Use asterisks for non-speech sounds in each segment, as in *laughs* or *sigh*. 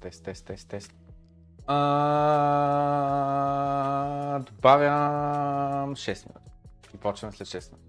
тест, тест, тест, тест. А, добавям 6 минути. И почваме след 6 минути.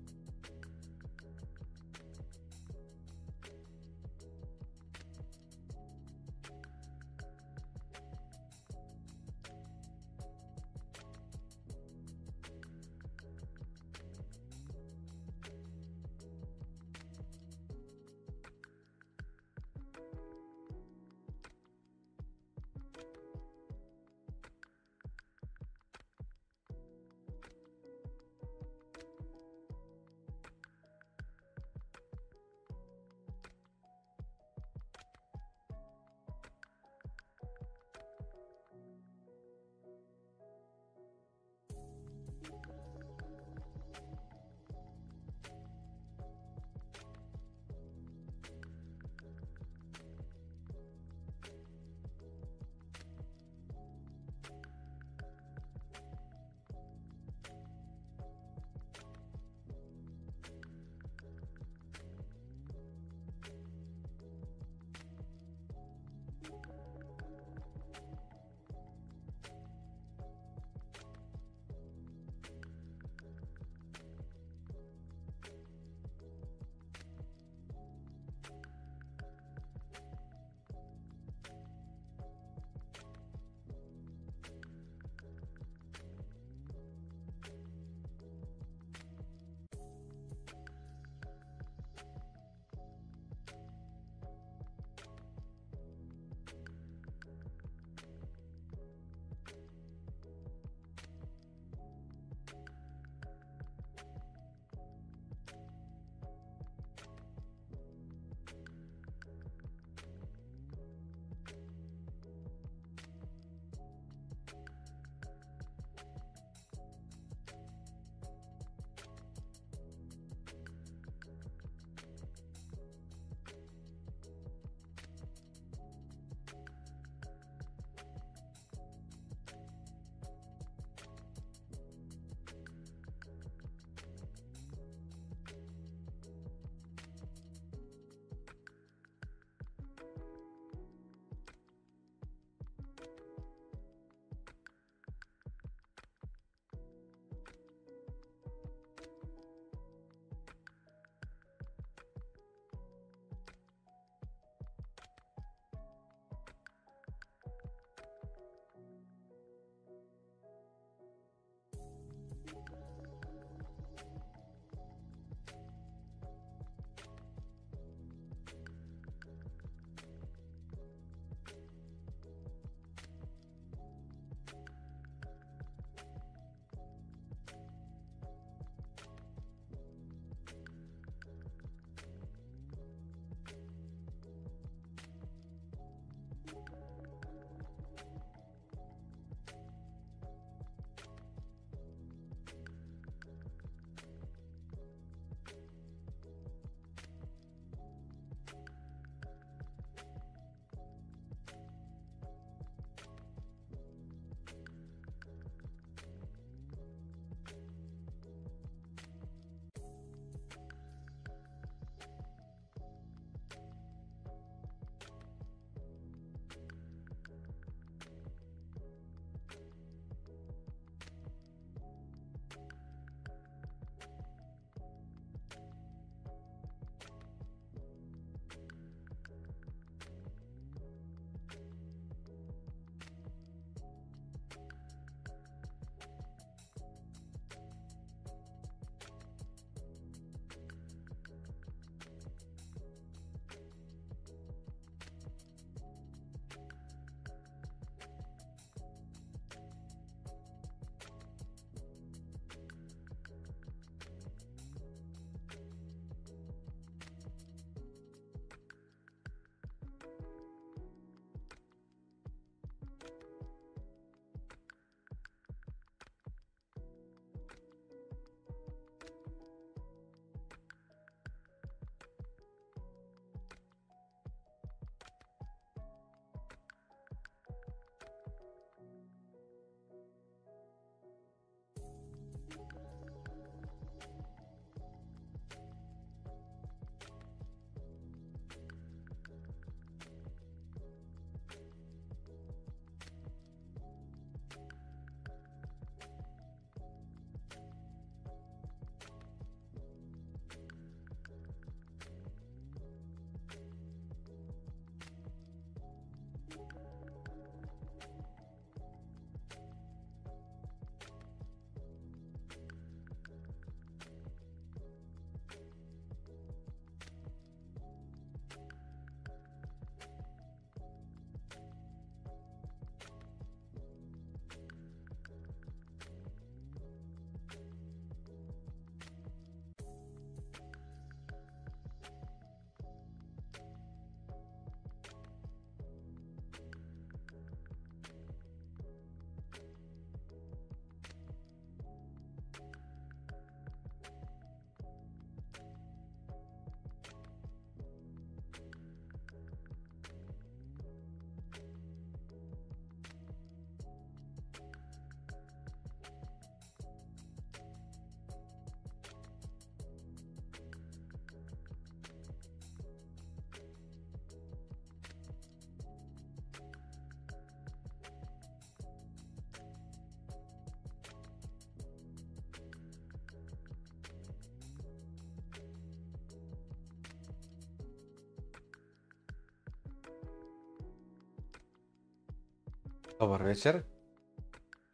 Добър вечер.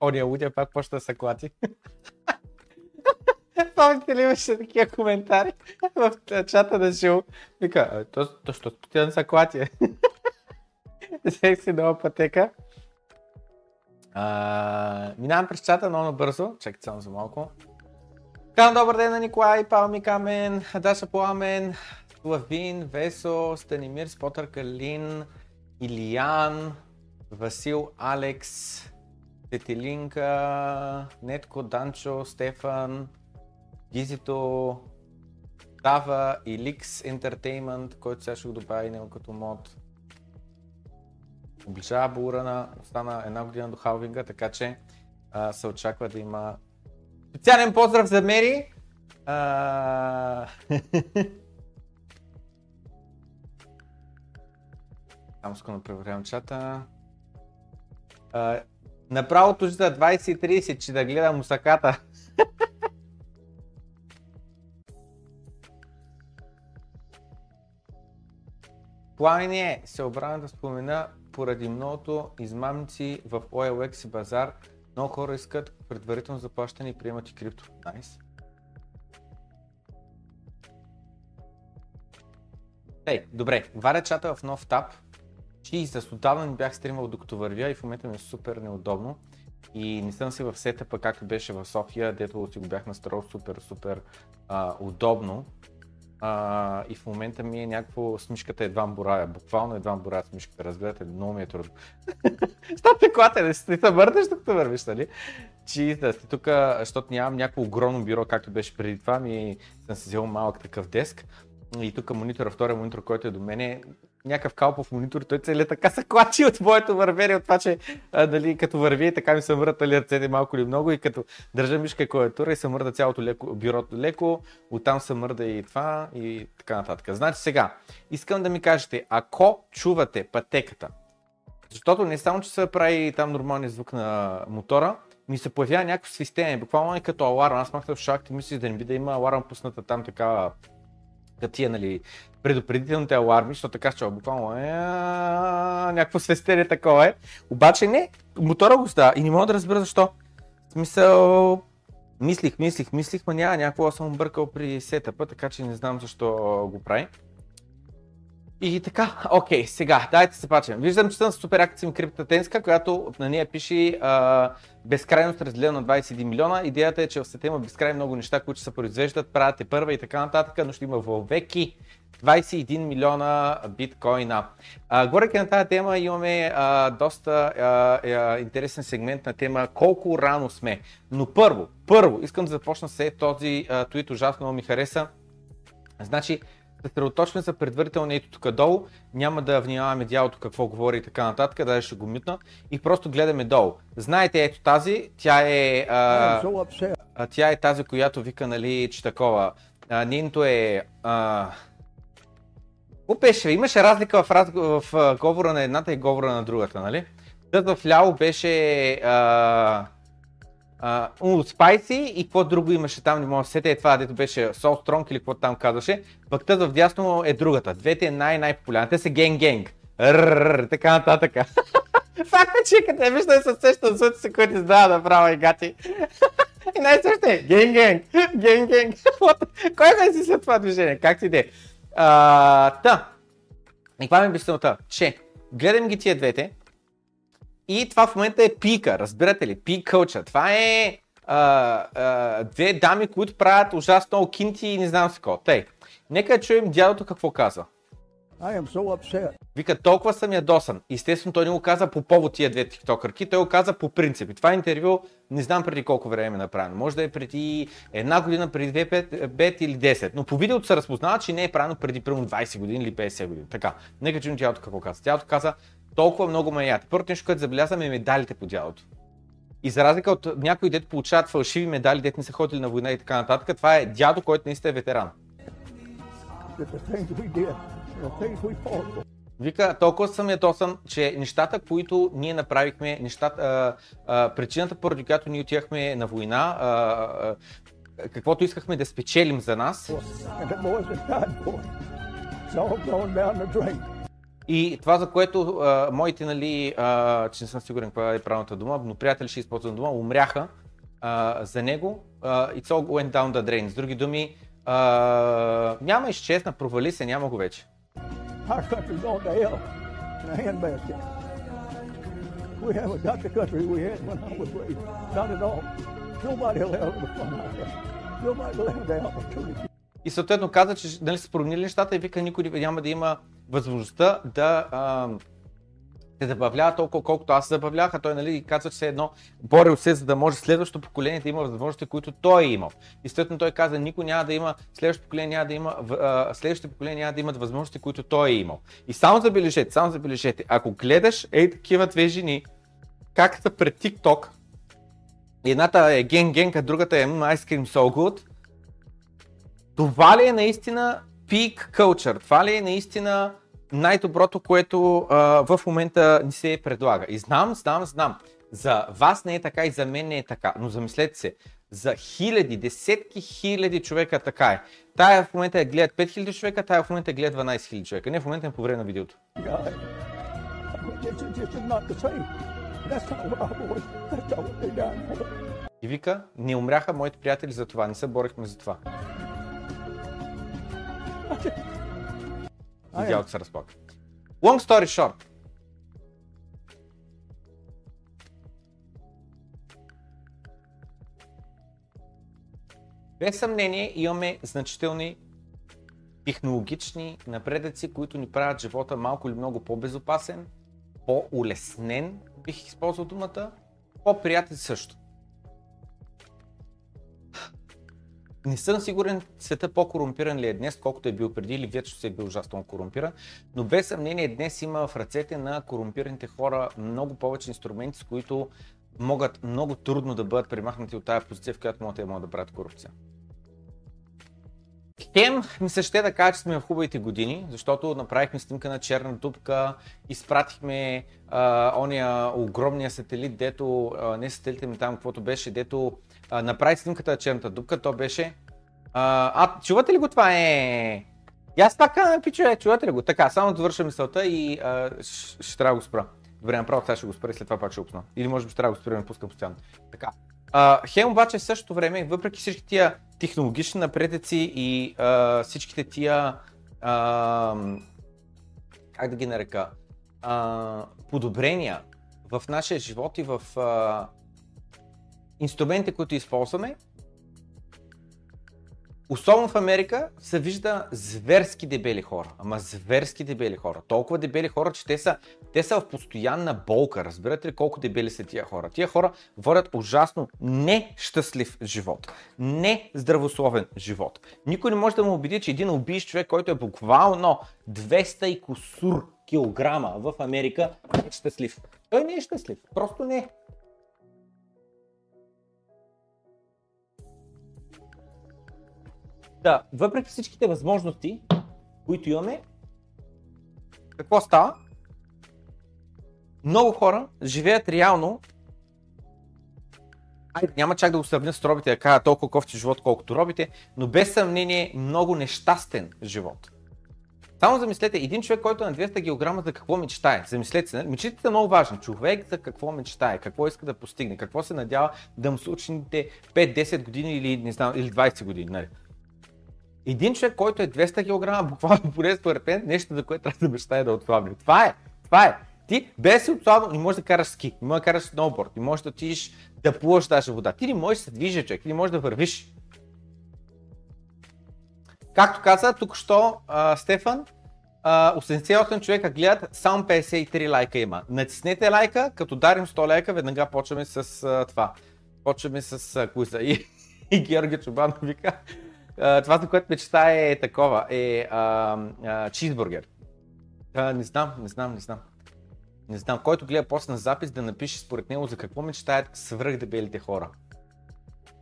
Ония лудя пак почта да се клати. *laughs* Помните ли имаше такива коментари *laughs* в чата на Жил? Вика, то, то, що ти да се клати? *laughs* Взех си нова пътека. А, минавам през чата много бързо. Чакайте само за малко. Казвам добър ден на Николай, Палми Камен, Даша Пламен, Славин, Весо, Станимир, Спотър Калин, Илиян, Васил, Алекс, Тетилинка, Нетко, Данчо, Стефан, Гизито, Дава и Ликс Entertainment, който сега ще го добави него като мод. Оближава Бурана, остана една година до халвинга, така че а, се очаква да има специален поздрав за Мери. А... *laughs* Само искам да преверявам чата. А, направо за 20.30, че да гледам мусаката. Пламене се обрана да спомена поради многото измамници в OLX и базар. Много хора искат предварително заплащане и приемат и крипто. Найс. Nice. Ей, добре, варя чата в нов таб. Jesus, отдавна не бях стримал докато вървя и в момента ми е супер неудобно. И не съм си в сетъпа както беше в София, дето си го бях настроил супер, супер а, удобно. А, и в момента ми е някакво смишката едва борая. Буквално едва борая смишката, разбирате, много ми е трудно. *laughs* Стопте колата, не се върнеш докато вървиш, нали? Чи да сте тук, защото нямам някакво огромно бюро, както беше преди това, ми съм си взел малък такъв деск. И тук монитора, втория монитор, който е до мене, някакъв калпов монитор, той целият така се клачи от моето вървение, от това, че а, дали, като върви, така ми се мръдат ли ръцете малко или много и като държа мишка клавиатура и се мърда цялото леко, бюрото леко, оттам се мърда и това и така нататък. Значи сега, искам да ми кажете, ако чувате пътеката, защото не само, че се прави там нормалния звук на мотора, ми се появява някакво свистене, буквално е като аларм. Аз махнах шахти, мислих да не би да има аларм пусната там такава тия, нали, предупредителните аларми, защото така ще буквално е някакво свестене такова е. Обаче не, мотора го става и не мога да разбера защо. В смисъл, мислих, мислих, мислих, но няма някакво съм бъркал при сетъпа, така че не знам защо го прави. И така, окей, okay, сега, дайте се пачем. Виждам, че съм супер акция криптотенска, която на нея пише а, безкрайност разделена на 21 милиона. Идеята е, че в света има безкрайно много неща, които се произвеждат, правят е първа и така нататък, но ще има веки 21 милиона биткоина. А, на тази тема имаме а, доста а, а, интересен сегмент на тема колко рано сме. Но първо, първо, искам да започна с този а, твит, ужасно ми хареса. Значи, съсредоточен за предварително ето тук долу, няма да внимаваме дялото какво говори и така нататък, даже ще го мютна и просто гледаме долу. Знаете, ето тази, тя е, а, тя е тази, която вика, нали, че такова. А, нейното е... А, беше? Имаше разлика в, раз... в говора на едната и говора на другата, нали? Тът в ляво беше а, Old Spicy и какво друго имаше там, не мога да сетя, е това, дето беше Soul Strong или какво там казваше. Пък тъз в дясно е другата. Двете е най-най-популярните са Gang Gang. Рррр, така нататък. *laughs* Факт е, че като е вижда се сеща за си, който издава направо и гати. *laughs* И най-също е Gang Gang, *laughs* Gang Gang. Кой е си след това движение? Как си иде? Та. И каква ми обяснилата? Че гледам ги тия двете, и това в момента е пика, разбирате ли? Пик кълча. Това е а, а, две дами, които правят ужасно много кинти и не знам си какво. Тей, нека чуем дядото какво казва. I am so upset. Вика, толкова съм ядосан. Естествено, той не го каза по повод тия две тиктокърки, той го каза по принцип. И това интервю не знам преди колко време е направено. Може да е преди една година, преди 2, 5, 5 или 10. Но по видеото се разпознава, че не е правено преди примерно 20 години или 50 години. Така, нека чуем тялото какво каза. Тялото каза, толкова много ме яд. Първото нещо, което забелязвам е медалите по дялото. И за разлика от някои дете получават фалшиви медали, дете не са ходили на война и така нататък, това е дядо, който наистина е ветеран. Вика, толкова съм ядосан, че нещата, които ние направихме, нещата, а, а, причината, поради която ние отивахме на война, а, а, каквото искахме да спечелим за нас, И това, за което а, моите, нали, а, че не съм сигурен каква е правилната дума, но приятели ще използвам дума, умряха а, за него. А, it's all went down the drain. С други думи, а, няма изчезна, провали се, няма го вече. Our country's gone to hell in a handbasket. We haven't got the country we had when I was raised. Not at all. Nobody will ever become like that. Nobody will have the opportunity. И съответно каза, че нали, са променили нещата и вика никой няма да има възможността да а, се забавлява толкова, колкото аз се забавлявах, а той нали, казва, че все едно борил се, за да може следващото поколение да има възможности, които той е имал. И следно той каза, никой няма да има, следващото поколение няма да има, а, следващото поколение няма да имат възможности, които той е имал. И само забележете, само забележете, ако гледаш ей такива две жени, как са пред TikTok, едната е ген генка, другата е Ice Cream So Good, това ли е наистина peak culture? Това ли е наистина най-доброто, което а, в момента ни се предлага? И знам, знам, знам. За вас не е така и за мен не е така. Но замислете се, за хиляди, десетки хиляди човека така е. Тая в момента я гледат 5000 човека, тая в момента гледат 12 000 човека. Не в момента е по време на видеото. И вика, не умряха моите приятели за това, не се борихме за това. Идеалът се разплака. Long story short. Без съмнение имаме значителни технологични напредъци, които ни правят живота малко или много по-безопасен, по-улеснен, бих използвал думата, по-приятен също. Не съм сигурен света по-корумпиран ли е днес, колкото е бил преди или вече се е бил ужасно корумпиран, но без съмнение днес има в ръцете на корумпираните хора много повече инструменти, с които могат много трудно да бъдат премахнати от тази позиция, в която могат, да могат да правят корупция. Хем ми се ще да кажа, че сме в хубавите години, защото направихме снимка на черна дупка, изпратихме а, ония огромния сателит, дето, а, не сателит ми там, каквото беше, дето направи снимката на черната дупка, то беше... А, а чувате ли го това е? И аз пак казвам, пичове, чувате ли го? Така, само да довърша мисълта и а, ще, ще трябва да го спра. Добре, направо сега ще го спра и след това пак ще го пусна. Или може би ще трябва да го спра и ме пуска постоянно. Така. А, Хем обаче в същото време, въпреки всички тия технологични напредъци и а, всичките тия, а, как да ги нарека, а, подобрения в нашия живот и в а, инструментите, които използваме, Особено в Америка се вижда зверски дебели хора. Ама зверски дебели хора. Толкова дебели хора, че те са, те са в постоянна болка. Разбирате ли колко дебели са тия хора? Тия хора водят ужасно нещастлив живот. Не здравословен живот. Никой не може да му убеди, че един убийш човек, който е буквално 200 и косур килограма в Америка, е щастлив. Той не е щастлив. Просто не Да, въпреки всичките възможности, които имаме, какво става? Много хора живеят реално Айде, няма чак да го сравня с робите, да кажа толкова кофти живот, колкото робите, но без съмнение много нещастен живот. Само замислете, един човек, който е на 200 кг, за какво мечтае? Замислете се, мечтите са много важни. Човек за какво мечтае, какво иска да постигне, какво се надява да му случните 5-10 години или, не знам, или 20 години. Нали? Един човек, който е 200 кг, *laughs* буквално поне според мен, нещо за което трябва да мечтае да отслабне. Това е, това е. Ти без си отслабно не можеш да караш ски, не можеш да караш сноуборд, не можеш да отидеш да плуваш даже вода. Ти не можеш да се движиш, човек, ти не можеш да вървиш. Както каза тук що Стефан, а, 88 човека гледат, само 53 лайка има. Натиснете лайка, като дарим 100 лайка, веднага почваме с а, това. Почваме с а, куиза. И, *laughs* и Георги Чубанов вика, а, това за което мечта е такова, е а, а, чизбургер. А, не знам, не знам, не знам. Не знам, който гледа после на запис да напише според него за какво мечтаят свръхдебелите хора.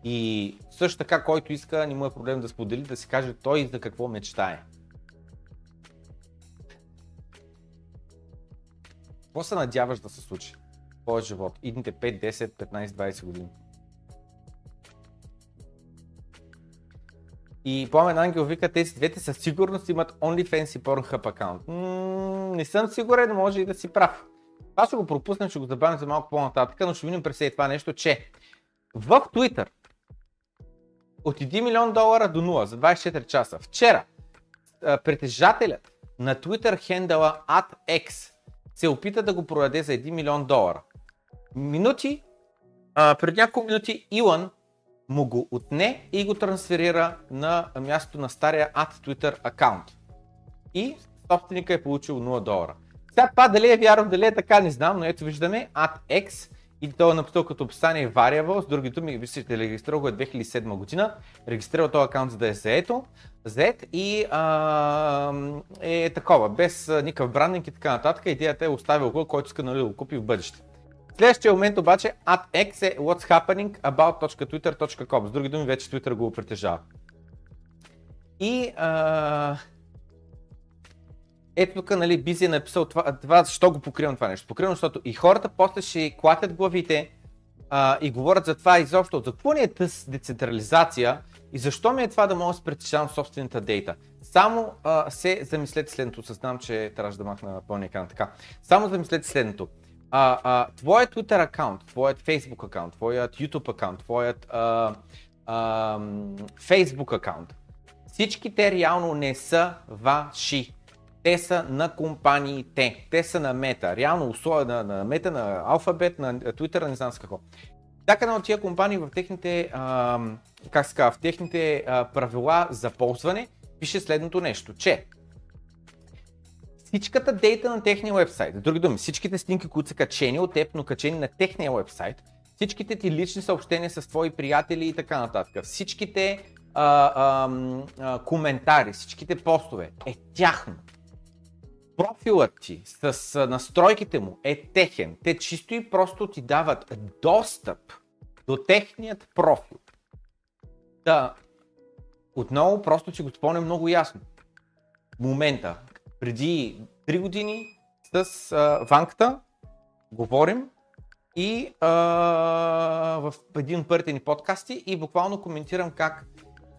И също така, който иска, не му е проблем да сподели, да си каже той за какво мечтае. Какво се надяваш да се случи в твоя живот? Идните 5, 10, 15, 20 години. И Пламен Ангел вика, тези двете със сигурност имат OnlyFans и Pornhub аккаунт. М- не съм сигурен, може и да си прав. Това ще го пропуснем, ще го забавим за малко по-нататък, но ще видим през това нещо, че в Twitter от 1 милион долара до 0 за 24 часа. Вчера притежателят на Twitter хендала AdX се опита да го продаде за 1 милион долара. Минути, а, преди няколко минути Илон му го отне и го трансферира на мястото на стария ad Twitter аккаунт. И собственика е получил 0 долара. Сега това дали е вярно, дали е така, не знам, но ето виждаме AdX и то е написал като описание Variable, с други думи, виждате, регистрирал го е 2007 година, регистрирал този аккаунт за да е заето, заед и а, е такова, без никакъв брандинг и така нататък, идеята е оставил го, който иска нали, да го купи в бъдеще. Следващия момент обаче AdX е what's happening about.twitter.com, с други думи вече Twitter го притежава. И а, ето тук, нали, Бизи е написал това, това, защо го покривам това нещо. Покривам, защото и хората после ще клатят главите а, и говорят за това изобщо. За какво ни е тъс децентрализация и защо ми е това да мога да се притежавам собствената дейта? Само а, се замислете следното. Съзнавам, че трябваше да махна пълния екран така. Само замислете следното. А, а, твоят Twitter аккаунт, твоят Facebook аккаунт, твоят YouTube аккаунт, твоят а, а, Facebook аккаунт, всички те реално не са ваши. Те са на компаниите, те са на мета, реално условия на, на мета, на алфабет, на Twitter, не знам с какво. Всяка една от тия компании в техните, а, как се в техните а, правила за ползване пише следното нещо, че всичката дейта на техния вебсайт, други думи, всичките снимки, които са качени от теб, но качени на техния вебсайт, всичките ти лични съобщения с твои приятели и така нататък, всичките а, а, а, коментари, всичките постове е тяхно профилът ти с настройките му е техен. Те чисто и просто ти дават достъп до техният профил. Да, отново просто че го спомня много ясно. Момента, преди 3 години с а, Ванката говорим и а, в един от първите ни подкасти и буквално коментирам как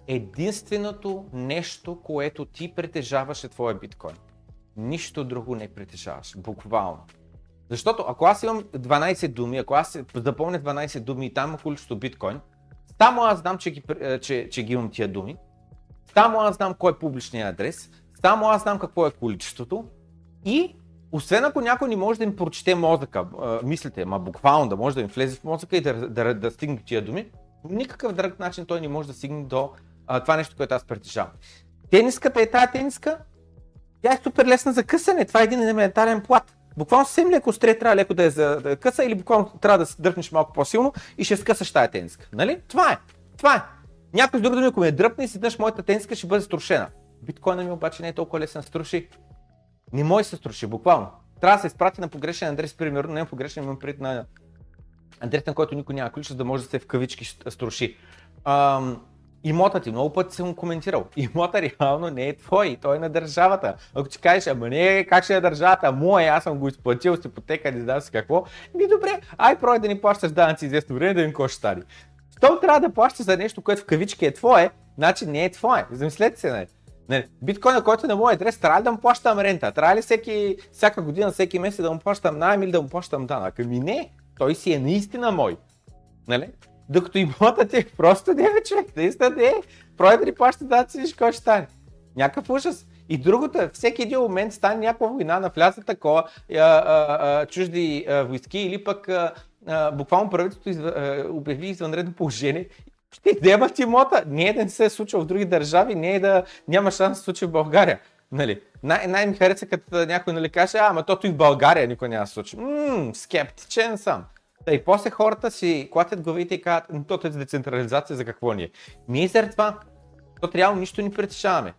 единственото нещо, което ти притежаваш е твоя биткоин нищо друго не притежаваш, буквално. Защото ако аз имам 12 думи, ако аз запомня 12 думи и там има количество биткоин, само аз знам, че ги, че, че ги имам тия думи, само аз знам кой е публичният адрес, само аз знам какво е количеството и освен ако някой не може да им прочете мозъка, мислите, ма буквално да може да им влезе в мозъка и да, да, да стигне тия думи, по никакъв друг начин той не може да стигне до а, това нещо, което аз притежавам. Тениската е тази тениска, тя е супер лесна за късане. Това е един елементарен плат. Буквално съвсем леко стре трябва леко да е за да къса или буквално трябва да се дръпнеш малко по-силно и ще скъсаш тая тениска. Нали? Това е. Това е. Някой с друг думи, ако ме дръпне и дъж, моята тениска ще бъде струшена. Биткоина ми обаче не е толкова лесен да струши. Не може да се струши, буквално. Трябва да се изпрати на погрешен адрес, примерно, не погрешен, имам пред на адрес, на който никой няма ключ, за да може да се в кавички струши. Ам, Имота ти, много пъти съм коментирал. *laughs* Имота реално не е твой, той е на държавата. Ако ти кажеш, ама не, как ще е държавата, мое, аз съм го изплатил с ипотека, не знам си какво. Ми добре, ай прой да ни плащаш данъци известно време, да им ще стане. Щом трябва да плащаш за нещо, което в кавички е твое, значи не е твое. Замислете се, нали? Не, биткоина, който е на моят адрес, трябва ли да му плащам рента? Трябва ли всеки, всяка година, всеки месец да му плащам найем или да му плащам данък? Ами не, той си е наистина мой. Нали? Докато имотът е просто не е човек, наистина не е. Прой да ни плаща даци, виж какво ще стане. Някакъв ужас. И другото е, всеки един момент стане някаква война, навляза такова, а, а, а, чужди а, войски или пък а, а, буквално правителството изв... обяви извънредно положение *laughs* ще вземат имота. Не е да не се е случило в други държави, не е да няма шанс да се случи в България. Нали? Най- най-ми хареса като някой нали, каже, а, ама тото и в България никой няма да случи. Ммм, скептичен съм. Та и после хората си клатят главите и казват, то е децентрализация за какво ни е. Ние заради това, то трябва нищо ни притежаваме.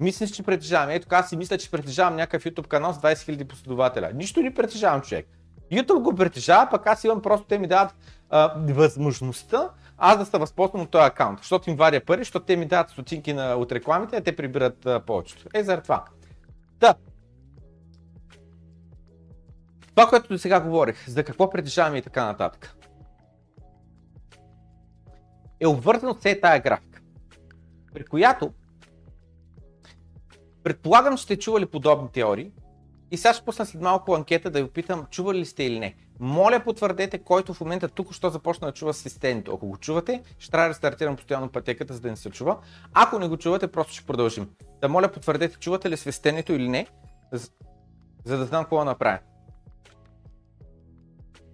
Мислиш, че притежаваме. Ето аз си мисля, че притежавам някакъв YouTube канал с 20 000 последователя. Нищо не притежавам, човек. YouTube го притежава, пък аз имам просто, те ми дават а, възможността аз да се възползвам от този акаунт, защото им варя пари, защото те ми дават стотинки на, от рекламите, а те прибират а, повечето. Е, заради това. Да, това, което до сега говорих, за какво притежаваме и така нататък, е обвързано с тая графика, при която предполагам, че сте чували подобни теории И сега ще пусна след малко анкета да ви питам, чували ли сте или не. Моля потвърдете, който в момента тук що започна да чува системито. Ако го чувате, ще трябва да стартирам постоянно пътеката, за да не се чува. Ако не го чувате, просто ще продължим. Да моля потвърдете, чувате ли свистенето или не, за да знам какво направя.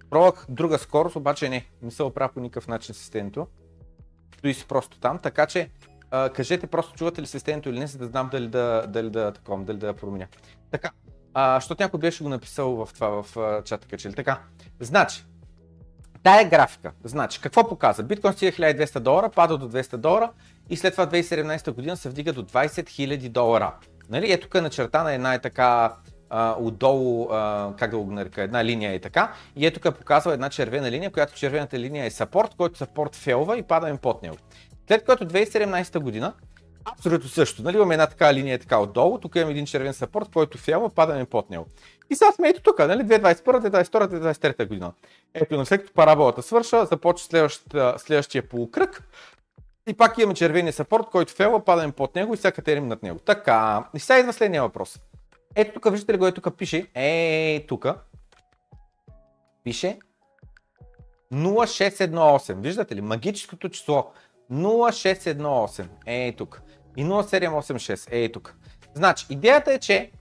Пробвах друга скорост, обаче не. Не се оправя по никакъв начин системито. Стои си просто там, така че а, кажете просто чувате ли системито или не, за да знам дали да, дали да, таком, дали да променя. Така, а, защото някой беше го написал в това в а, чата качели. Така, значи, тая графика, значи, какво показва? Биткоин стига 1200 долара, пада до 200 долара и след това 2017 година се вдига до 20 000 долара. Нали? Ето тук е начертана една е така а, отдолу, а, как да го нарека, една линия е така. И ето тук показва една червена линия, която червената линия е сапорт, който сапорт фелва и падаме под него. След което 2017 година, абсолютно също, нали, имаме една така линия така отдолу, тук имаме един червен сапорт, който фелва, падаме под него. И сега сме ето тук, нали, 2021, 2022, 2023 година. Ето, след като параболата свърша, започва следващия, следващия полукръг, и пак имаме червения сапорт, който фелва, падаме под него и сега катерим над него. Така, и сега идва следния въпрос. Ето тук, виждате ли го, ето тук пише, е, тук, пише 0618. Виждате ли? Магическото число 0618 е тук. И 0786 е тук. Значи, идеята е, че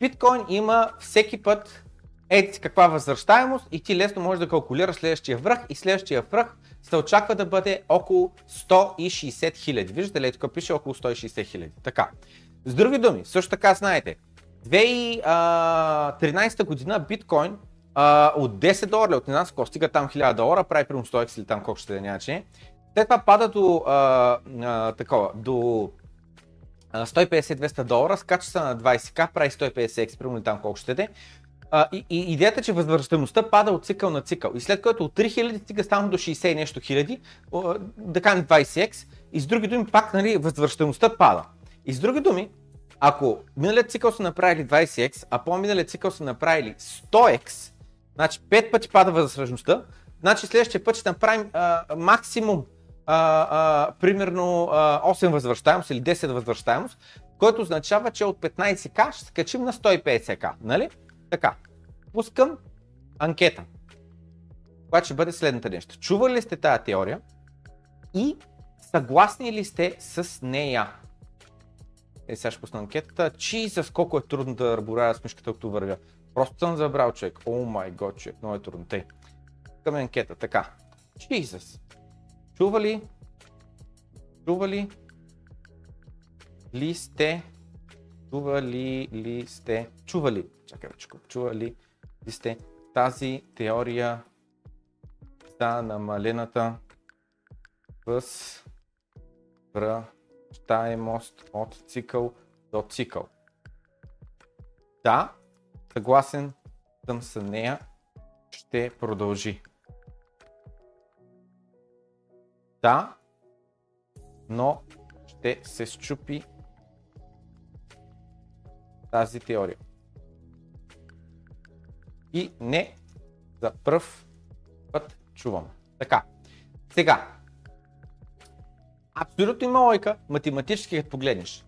биткоин има всеки път еди каква възвръщаемост и ти лесно можеш да калкулираш следващия връх и следващия връх се очаква да бъде около 160 хиляди. Виждате ли, тук пише около 160 хиляди. Така. С други думи, също така знаете, 2013 година биткоин а, от 10 долара от една скорост, стига там 1000 долара, прави примерно 100x или там колко ще да няма, че след това пада до, а, а, такова, до 150-200 долара, скача се на 20к, прави 150x, примерно там колко ще де. А, и, и, идеята, че възвръщаемостта пада от цикъл на цикъл. И след което от 3000 стига само до 60 и нещо хиляди, да кажем 20x, и с други думи пак нали, възвръщаемостта пада. И с други думи, ако миналият цикъл са направили 20x, а по-миналият цикъл са направили 100x, значи 5 пъти пада възвръщаемостта, значи следващия път ще направим а, максимум а, а, примерно а, 8 възвръщаемост или 10 възвръщаемост, което означава, че от 15к ще скачим на 150к, нали? Така, пускам анкета, която ще бъде следната нещо. Чували ли сте тази теория и съгласни ли сте с нея? Е, сега ще пусна анкетата. с колко е трудно да раборая с мишката, като вървя. Просто съм забрал човек. О май год, човек, много е трудно. Тъй. Към анкета. Така. Jesus. Чували? Чували? Ли сте? Чували ли сте? Чували? Чакай, вече, чували ли сте тази теория за намалената възвръщаемост от цикъл до цикъл? Да, съгласен съм с нея, ще продължи. Да, но ще се щупи тази теория. И не за пръв път чувам. Така, сега, абсолютно има лойка, математически като погледнеш.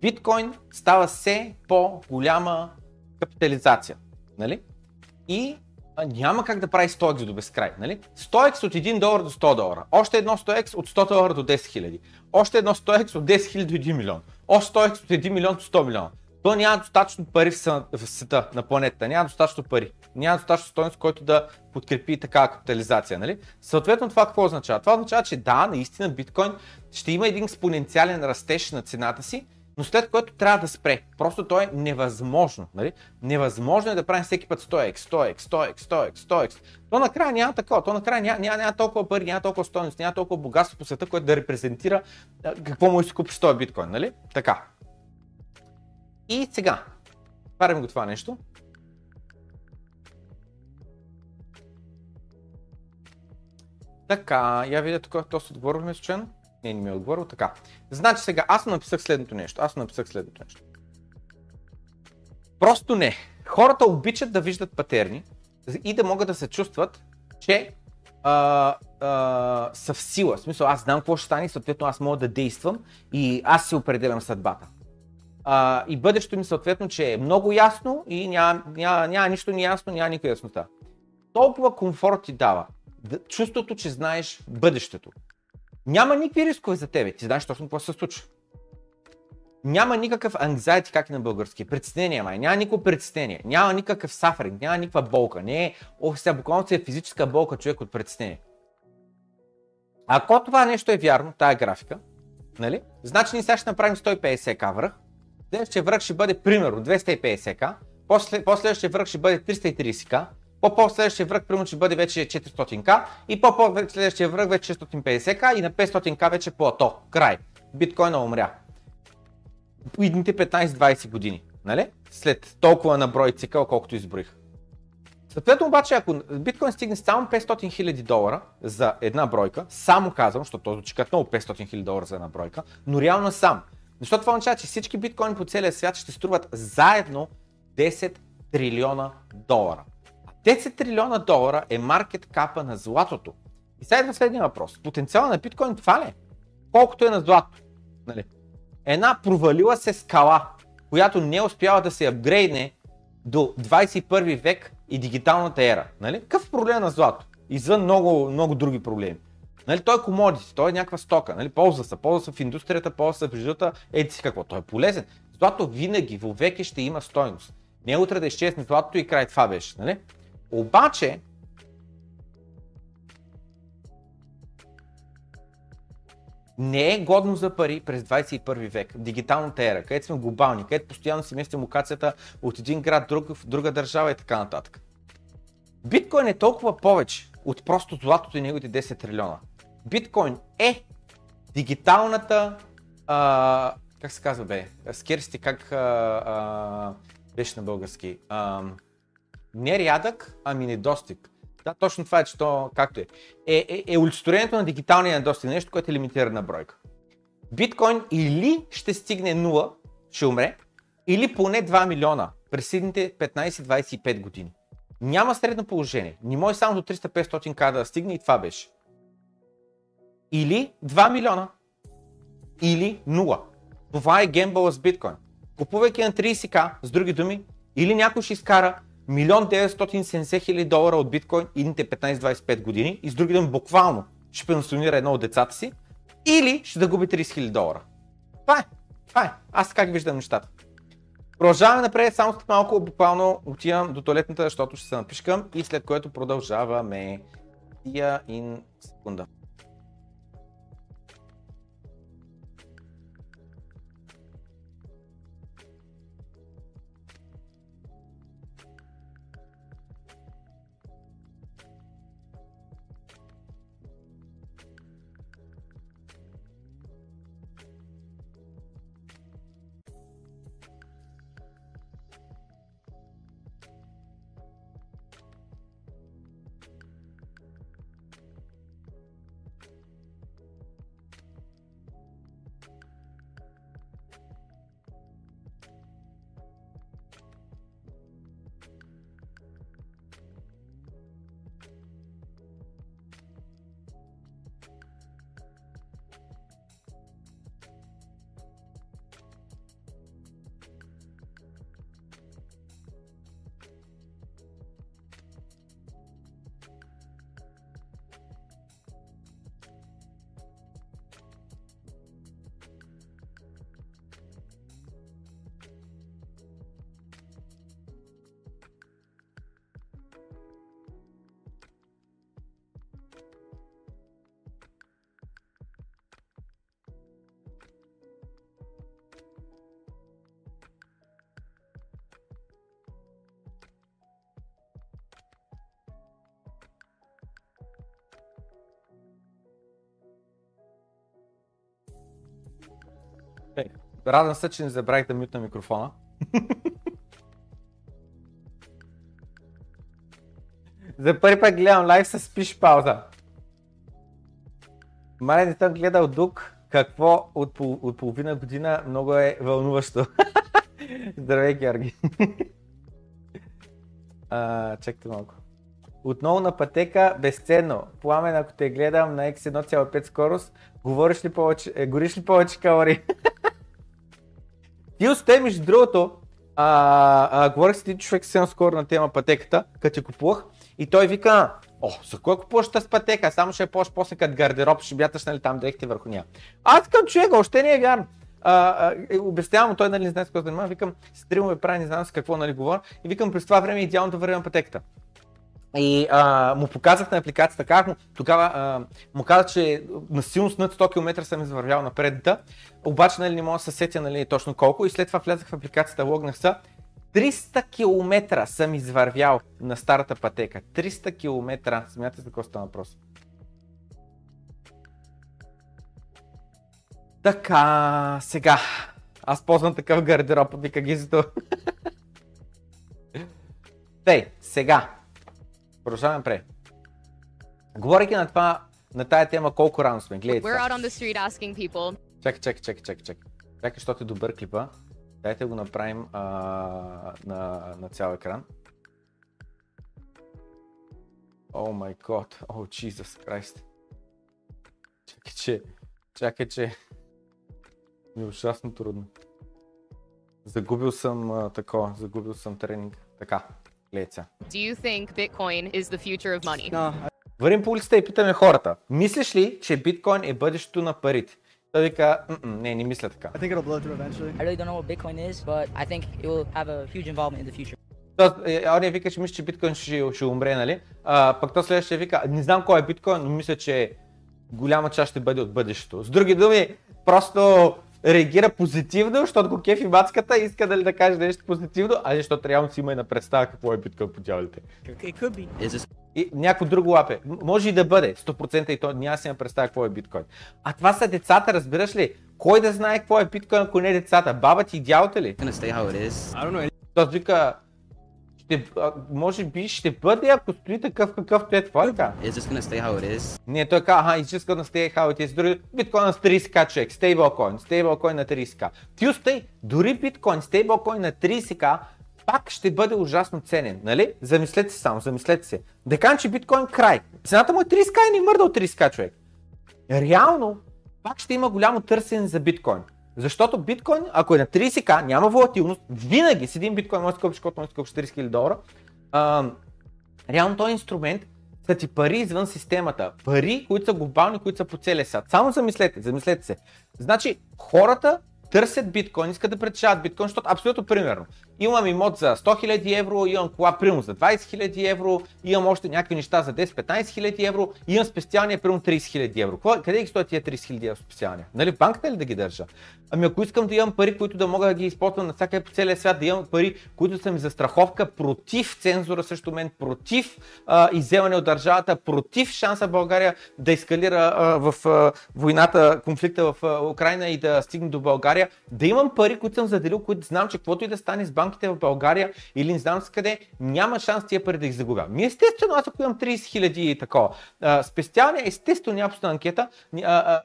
Биткоин става все по-голяма капитализация. Нали? И няма как да прави 100x до безкрай. Нали? 100x от 1 долар до 100 долара. Още едно 100x от 100 долара до 10 000. Още едно 100x от 10 000 до 1 милион. Още 100x от 1 милион до 100 милиона. То няма достатъчно пари в света, на планетата. Няма достатъчно пари. Няма достатъчно стоеност, който да подкрепи такава капитализация. Нали? Съответно това какво означава? Това означава, че да, наистина биткоин ще има един експоненциален растеж на цената си, но след което трябва да спре. Просто то е невъзможно. Нали? Невъзможно е да правим всеки път 100x, 100x, 100x, 100x, 100x. То накрая няма такова, то накрая няма, няма, няма толкова пари, няма толкова стоеност, няма толкова богатство по света, което да репрезентира какво му купиш този биткоин, нали? Така. И сега, парим го това нещо. Така, я видя тук, то се отговорихме случайно. Не, не ми е отговорил. Така. Значи сега, аз написах следното нещо. Аз написах следното нещо. Просто не. Хората обичат да виждат патерни и да могат да се чувстват, че а, а, са в сила. В смисъл, аз знам какво ще стане, съответно аз мога да действам и аз си определям съдбата. А, и бъдещето ми съответно, че е много ясно и няма, няма, няма нищо неясно, няма никаква яснота. Толкова комфорт ти дава чувството, че знаеш бъдещето. Няма никакви рискове за тебе, ти знаеш точно какво се случва. Няма никакъв anxiety, как е на български. Притеснение, май. Няма никакво притеснение. Няма никакъв сафринг. Няма никаква болка. Не е, ох, сега буквално е физическа болка човек от притеснение. Ако това нещо е вярно, тая графика, нали? Значи ние сега ще направим 150к връх. Следващия връх ще бъде примерно 250к. После, последващия връх ще бъде 330к. По-по-следващия връх примерно ще бъде вече 400к и по-по-следващия връх вече 650к и на 500к вече плато. Край. Биткоина умря идните 15-20 години. Нали? След толкова на брой цикъл, колкото изброих. Съответно обаче, ако биткоин стигне само 500 000 долара за една бройка, само казвам, защото то звучи като много 500 000 долара за една бройка, но реално сам. Защото това означава, че всички биткоини по целия свят ще струват заедно 10 трилиона долара. 10 трилиона долара е маркет капа на златото. И сега идва следния въпрос. Потенциала на биткоин това ли е? Колкото е на злато? Нали? една провалила се скала, която не успява да се апгрейдне до 21 век и дигиталната ера. Нали? Какъв проблем на злато? Извън много, много други проблеми. Нали, той е комодити, той е някаква стока, нали, ползва се, ползва се в индустрията, ползва се в жизнта, еди си какво, той е полезен. Злато винаги, веки ще има стойност. Не е утре да изчезне златото и край това беше. Нали? Обаче, не е годно за пари през 21 век, в дигиталната ера, където сме глобални, където постоянно си местим локацията от един град друг, в друга държава и така нататък. Биткоин е толкова повече от просто златото и неговите 10 трилиона. Биткоин е дигиталната, а, как се казва бе, скерсти, как а, а, беше на български, а, не рядък, ами недостиг. Да, точно това е, че то, както е. Е, е, е олицетворението на дигиталния недостиг, нещо, което е лимитирана бройка. Биткоин или ще стигне 0, ще умре, или поне 2 милиона през следните 15-25 години. Няма средно положение. Не може само до 300-500к да стигне и това беше. Или 2 милиона, или 0. Това е гембъл с биткоин. Купувайки на 30к, с други думи, или някой ще изкара милион 970 хиляди долара от биткоин идните 15-25 години и с други думи буквално ще пенсионира едно от децата си или ще да губи 30 хиляди долара. Това е. Това е. Аз как виждам нещата. Продължаваме напред, само след малко буквално отивам до туалетната, защото ще се напишкам и след което продължаваме. Тия ин секунда. Радвам се, че не забравих да мютна микрофона. *laughs* За първи път гледам лайв с пиш пауза. Мале не съм гледал дук какво от, пол, от половина година много е вълнуващо. *laughs* Здравей, Георги. *laughs* чакайте малко. Отново на пътека, безценно. Пламен, ако те гледам на X1,5 скорост, говориш ли повече, е, гориш ли повече калории? Ти остави между другото, а, а, говорих с един човек съвсем скоро на тема пътеката, като я купувах и той вика, о, за кой купуваш тази пътека? Само ще я ползваш после като гардероб, ще бяташ нали, там да върху нея. Аз към човека, още не е вярно. А, а, обяснявам, той нали не знае с какво занимава, викам, стримове прави, не знам с какво нали говоря и викам, през това време е идеално да вървя на пътеката. И а, му показах на апликацията как му, тогава а, му каза, че на силност над 100 км съм извървял напред, обаче нали, не мога да се сетя нали, точно колко и след това влязах в апликацията, логнах се 300 км съм извървял на старата пътека. 300 км. Смятате за какво става въпрос? Така, сега. Аз ползвам такъв гардероб, вика гизито. *laughs* Тей, сега. Продължаваме пре. Говорейки на това, на тая тема колко рано сме. Гледайте. We're out on the street asking people. Чакай, чакай, чакай, чакай, чакай. Чакай, защото е добър клипа. Дайте го направим а, на, на цял екран. О май год, о Jesus Christ. Чакай, че, чакай, че ми е ужасно трудно. Загубил съм а, такова, загубил съм тренинг. Така, сега. Do you think Bitcoin is the future of money? No, Вървим по улицата и питаме хората. Мислиш ли, че биткоин е бъдещето на парите? Той вика, «М-м, не, не мисля така. I think it'll blow through eventually. I really don't know what Bitcoin is, but I think it will have a huge involvement in the future. Тоест, е, Ония вика, че мисля, че биткоин ще, ще умре, нали? А, пък то следващия вика, не знам кой е биткоин, но мисля, че голяма част ще бъде от бъдещето. С други думи, просто реагира позитивно, защото го кефи мацката и иска дали да каже нещо позитивно, а защото реално си има и на представа какво е биткоин по дяволите. И някакво друго лапе. Може и да бъде 100% и то няма си я представя какво е биткоин. А това са децата, разбираш ли? Кой да знае какво е биткоин, ако не децата? Баба ти ли? I don't know. Той вика, ще, може би ще бъде, ако стои такъв какъвто е това така. Is this gonna stay how it is? Не, той каза, аха, it's just gonna stay how it is. Дори биткоин на 30к човек, стейблкоин, стейблкоин на 30к. Ти остай, дори биткоин, стейблкоин на 30к, пак ще бъде ужасно ценен, нали? Замислете се само, замислете се. Кажем, че биткоин край. Цената му е 30к и не мърда от 30к човек. Реално, пак ще има голямо търсене за биткоин. Защото биткоин, ако е на 30к, няма волатилност, винаги с един биткоин може да си купиш, защото може да си купиш 40 000 долара. А, реално този инструмент са ти пари извън системата. Пари, които са глобални, които са по целия свят. Само замислете, замислете се. Значи, хората търсят биткоин, искат да притежават биткоин, защото абсолютно примерно. Имам имот за 100 000 евро, имам кола примерно за 20 000 евро, имам още някакви неща за 10-15 000 евро, имам специалния примерно 30 000 евро. Къде ги стоят тия 30 000 евро специалния? Нали в банката ли да ги държа? Ами ако искам да имам пари, които да мога да ги използвам навсякъде по целия свят, да имам пари, които са ми за страховка против цензура срещу мен, против а, изземане от държавата, против шанса България да ескалира а, в а, войната, конфликта в а, Украина и да стигне до България, да имам пари, които съм заделил, които знам, че каквото и да стане с банките в България или не знам с къде, няма шанс тия пари да ги загубя. Ми естествено, аз ако имам 30 хиляди и такова, специалния, естествено няма на анкета,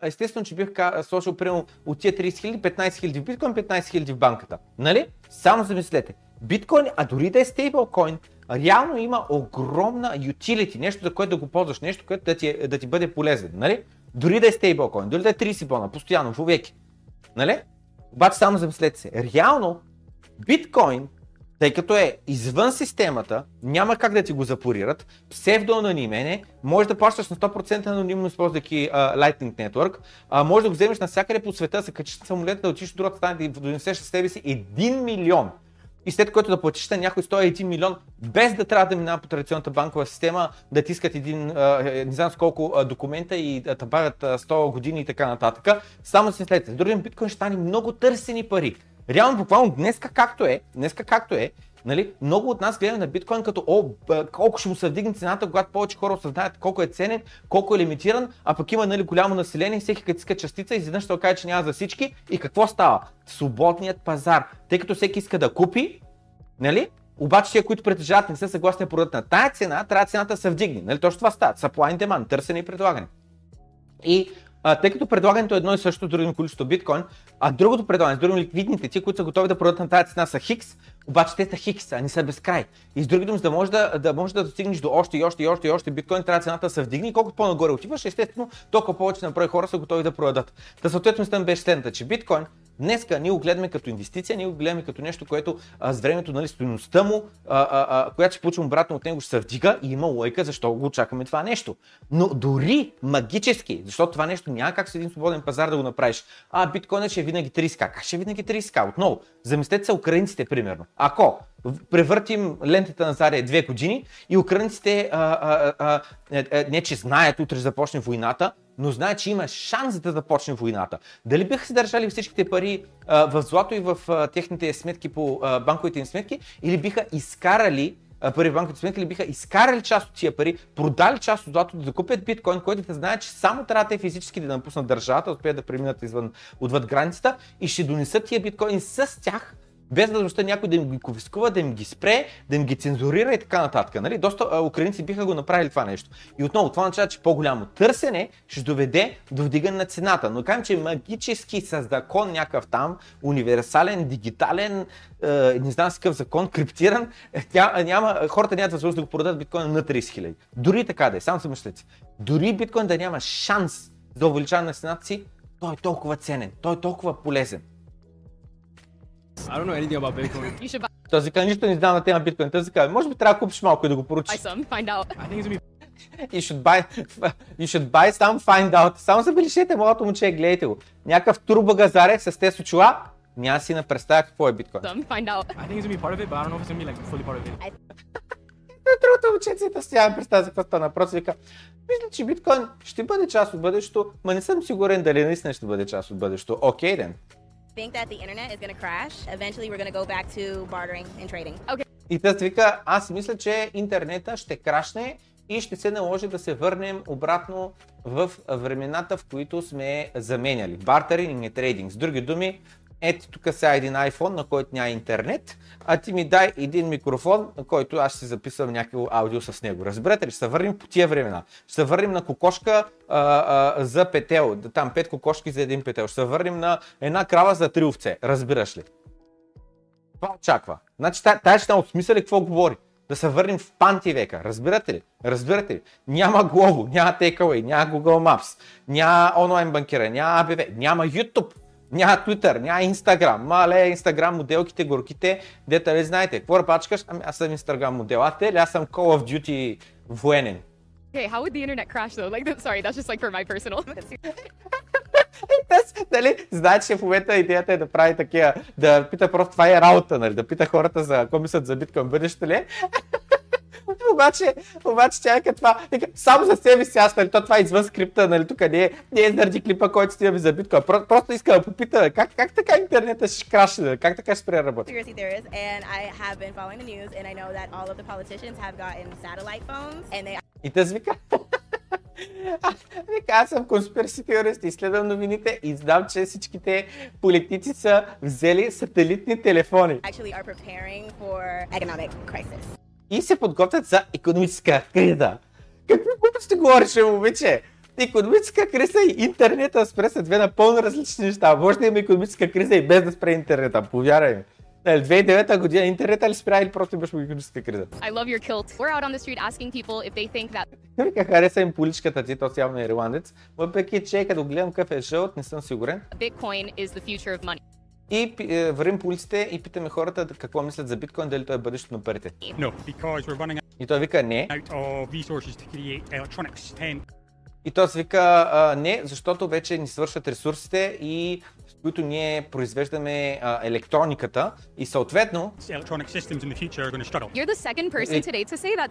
естествено, че бих сложил примерно от тия 30 хиляди, 15 хиляди в биткоин, 15 хиляди в банката. Нали? Само замислете. Биткоин, а дори да е стейблкоин, реално има огромна utility, нещо за което да го ползваш, нещо, което да ти, е- да ти бъде полезен. Нали? Дори да е стейблкоин, дори да е 30 бона, постоянно, вовеки. Нали? Обаче само замислете се. Реално, биткоин, тъй като е извън системата, няма как да ти го запорират, псевдоанонимен е, може да плащаш на 100% анонимно, използвайки uh, Lightning Network, uh, може да го вземеш навсякъде по света, се качиш на самолет, да отидеш от другата страна да донесеш с себе си 1 милион. И след което да платиш на някой 101 милион, без да трябва да минава по традиционната банкова система, да ти искат един, е, не знам с колко документа и да те бавят а, 100 години и така нататък. Само си след. С другим биткоин ще стане много търсени пари. Реално, буквално днеска както е, днеска както е, Нали? Много от нас гледаме на биткоин като о, колко ще му се вдигне цената, когато повече хора осъзнаят колко е ценен, колко е лимитиран, а пък има нали, голямо население, всеки като иска частица, изведнъж ще окаже, че няма за всички. И какво става? Свободният пазар. Тъй като всеки иска да купи, нали? Обаче тия, които притежават, не са съгласни да продадат на тая цена, трябва цената да се вдигне. Нали? Точно това става. Supply and demand, търсене и предлагане. И а, тъй като предлагането е едно и също, другото количество биткоин, а другото предлагане, с други ликвидните, ти, които са готови да продадат на тази цена са хикс, обаче те са хикс, а не са безкрай. И с други думи, за да можеш да, да, можеш да достигнеш до още и още и още и още биткоин, трябва цената да се вдигне и колкото по-нагоре отиваш, естествено, толкова повече на брой хора са готови да продадат. Та съответно там беше следната, че биткоин Днеска ние го гледаме като инвестиция, ние го гледаме като нещо, което а, с времето, нали, стоеността му, а, а, а, която ще получим обратно от него, ще се вдига и има лойка, защо го очакваме това нещо. Но дори магически, защото това нещо няма как с един свободен пазар да го направиш. А, биткоинът ще е винаги 30к. Как ще е винаги 30к? Отново, замислете се украинците, примерно. Ако превъртим лентата на Заря две години и украинците а, а, а, а, не че знаят утре започне войната, но знаят, че има шанс да започне войната. Дали биха си държали всичките пари а, в злато и в а, техните сметки по а, банковите им сметки или биха изкарали пари в банковите сметки или биха изкарали част от тия пари, продали част от злато, да закупят биткоин, който да знаят, че само трябва те физически да напуснат държавата, успеят да преминат извън, отвъд границата и ще донесат тия биткоини с тях без възможността някой да им ги конфискува, да им ги спре, да им ги цензурира и така нататък. Нали? Доста а, украинци биха го направили това нещо. И отново, това означава, че по-голямо търсене ще доведе до вдигане на цената. Но кажем, че магически с закон някакъв там, универсален, дигитален, е, не знам с какъв закон, криптиран, тя, няма, хората нямат възможност да го продадат биткоина на 30 хиляди. Дори така да е, само се. Дори биткоин да няма шанс за увеличаване на цената си, той е толкова ценен, той е толкова полезен. I don't know anything about Bitcoin. *laughs* You should buy Този казва, нищо не знам на тема биткоин. Този казва, може би трябва да купиш малко и да го поручиш. some, find out. I think it's gonna be You should buy, you should buy some find out. Само забележете, моето момче, гледайте го. Някакъв турбогазарев с тези очила, няма си на представя какво е биткоин. Some, find out. I think it's gonna be part of it, but I don't know if it's gonna be like fully part of it. Другото момченце си няма представя за какво стана. Просто вика, мисля, че биткоин ще бъде част от бъдещето, ма не съм сигурен дали наистина ще бъде част от бъдещето. Окей, ден. Think that the internet is going to crash. Eventually, we're going to go back to bartering and trading. И тъс вика, аз мисля, че интернета ще крашне и ще се наложи да се върнем обратно в времената, в които сме заменяли. Бартеринг и трейдинг. С други думи, ето тук сега един iPhone, на който няма интернет, а ти ми дай един микрофон, на който аз ще записвам някакво аудио с него. Разбирате ли? Ще се върнем по тия времена. Ще се върнем на кокошка а, а, за петел, там пет кокошки за един петел. Ще се върнем на една крава за три овце. Разбираш ли? Това очаква. Значи та- тая ще осмисля ли какво говори? Да се върнем в панти века. Разбирате ли? Разбирате ли? Няма Glovo, няма Takeaway, няма Google Maps, няма онлайн банкира, няма ABV, няма YouTube, няма Twitter, няма Instagram. Мале, Instagram моделките, горките, дета ли знаете? Какво ръпачкаш? Ами аз съм Instagram модел. А те ли? Аз съм Call of Duty военен. Okay, how would the internet crash though? Like, sorry, that's just like for my personal. Нали, знаете, че в момента идеята е да прави такива, да пита просто това е работа, нали, да пита хората за какво мислят за биткоин бъдещето ли е. *laughs* обаче, обаче тя е това, само за себе си аз, нали, то това е извън скрипта, нали, тук не е, не е заради клипа, който снимаме за биткоин. Про, просто иска да попита, как, как така интернета ще крашне, нали, как така ще спре да работи. И те вика, *laughs* Вика, аз съм конспираси теорист, изследвам новините и знам, че всичките политици са взели сателитни телефони и се подготвят за економическа криза. Какви глупости говориш, момиче? Економическа криза и интернета спре са две напълно различни неща. Може да има економическа криза и без да спре интернета, повярвай ми. Нали, 2009 година интернета ли спря или просто имаш економическа криза? I love your kilt. We're out on the street asking people if they think that Вика, хареса им поличката ти, то си явно е ирландец. Въпреки, че като гледам какъв е жълт, не съм сигурен. Bitcoin is the future of money. И е, вървим по улиците и питаме хората какво мислят за биткоин, дали той е бъдещето на парите. No, И той вика не. И той си вика а, не, защото вече ни свършват ресурсите и с които ние произвеждаме а, електрониката и съответно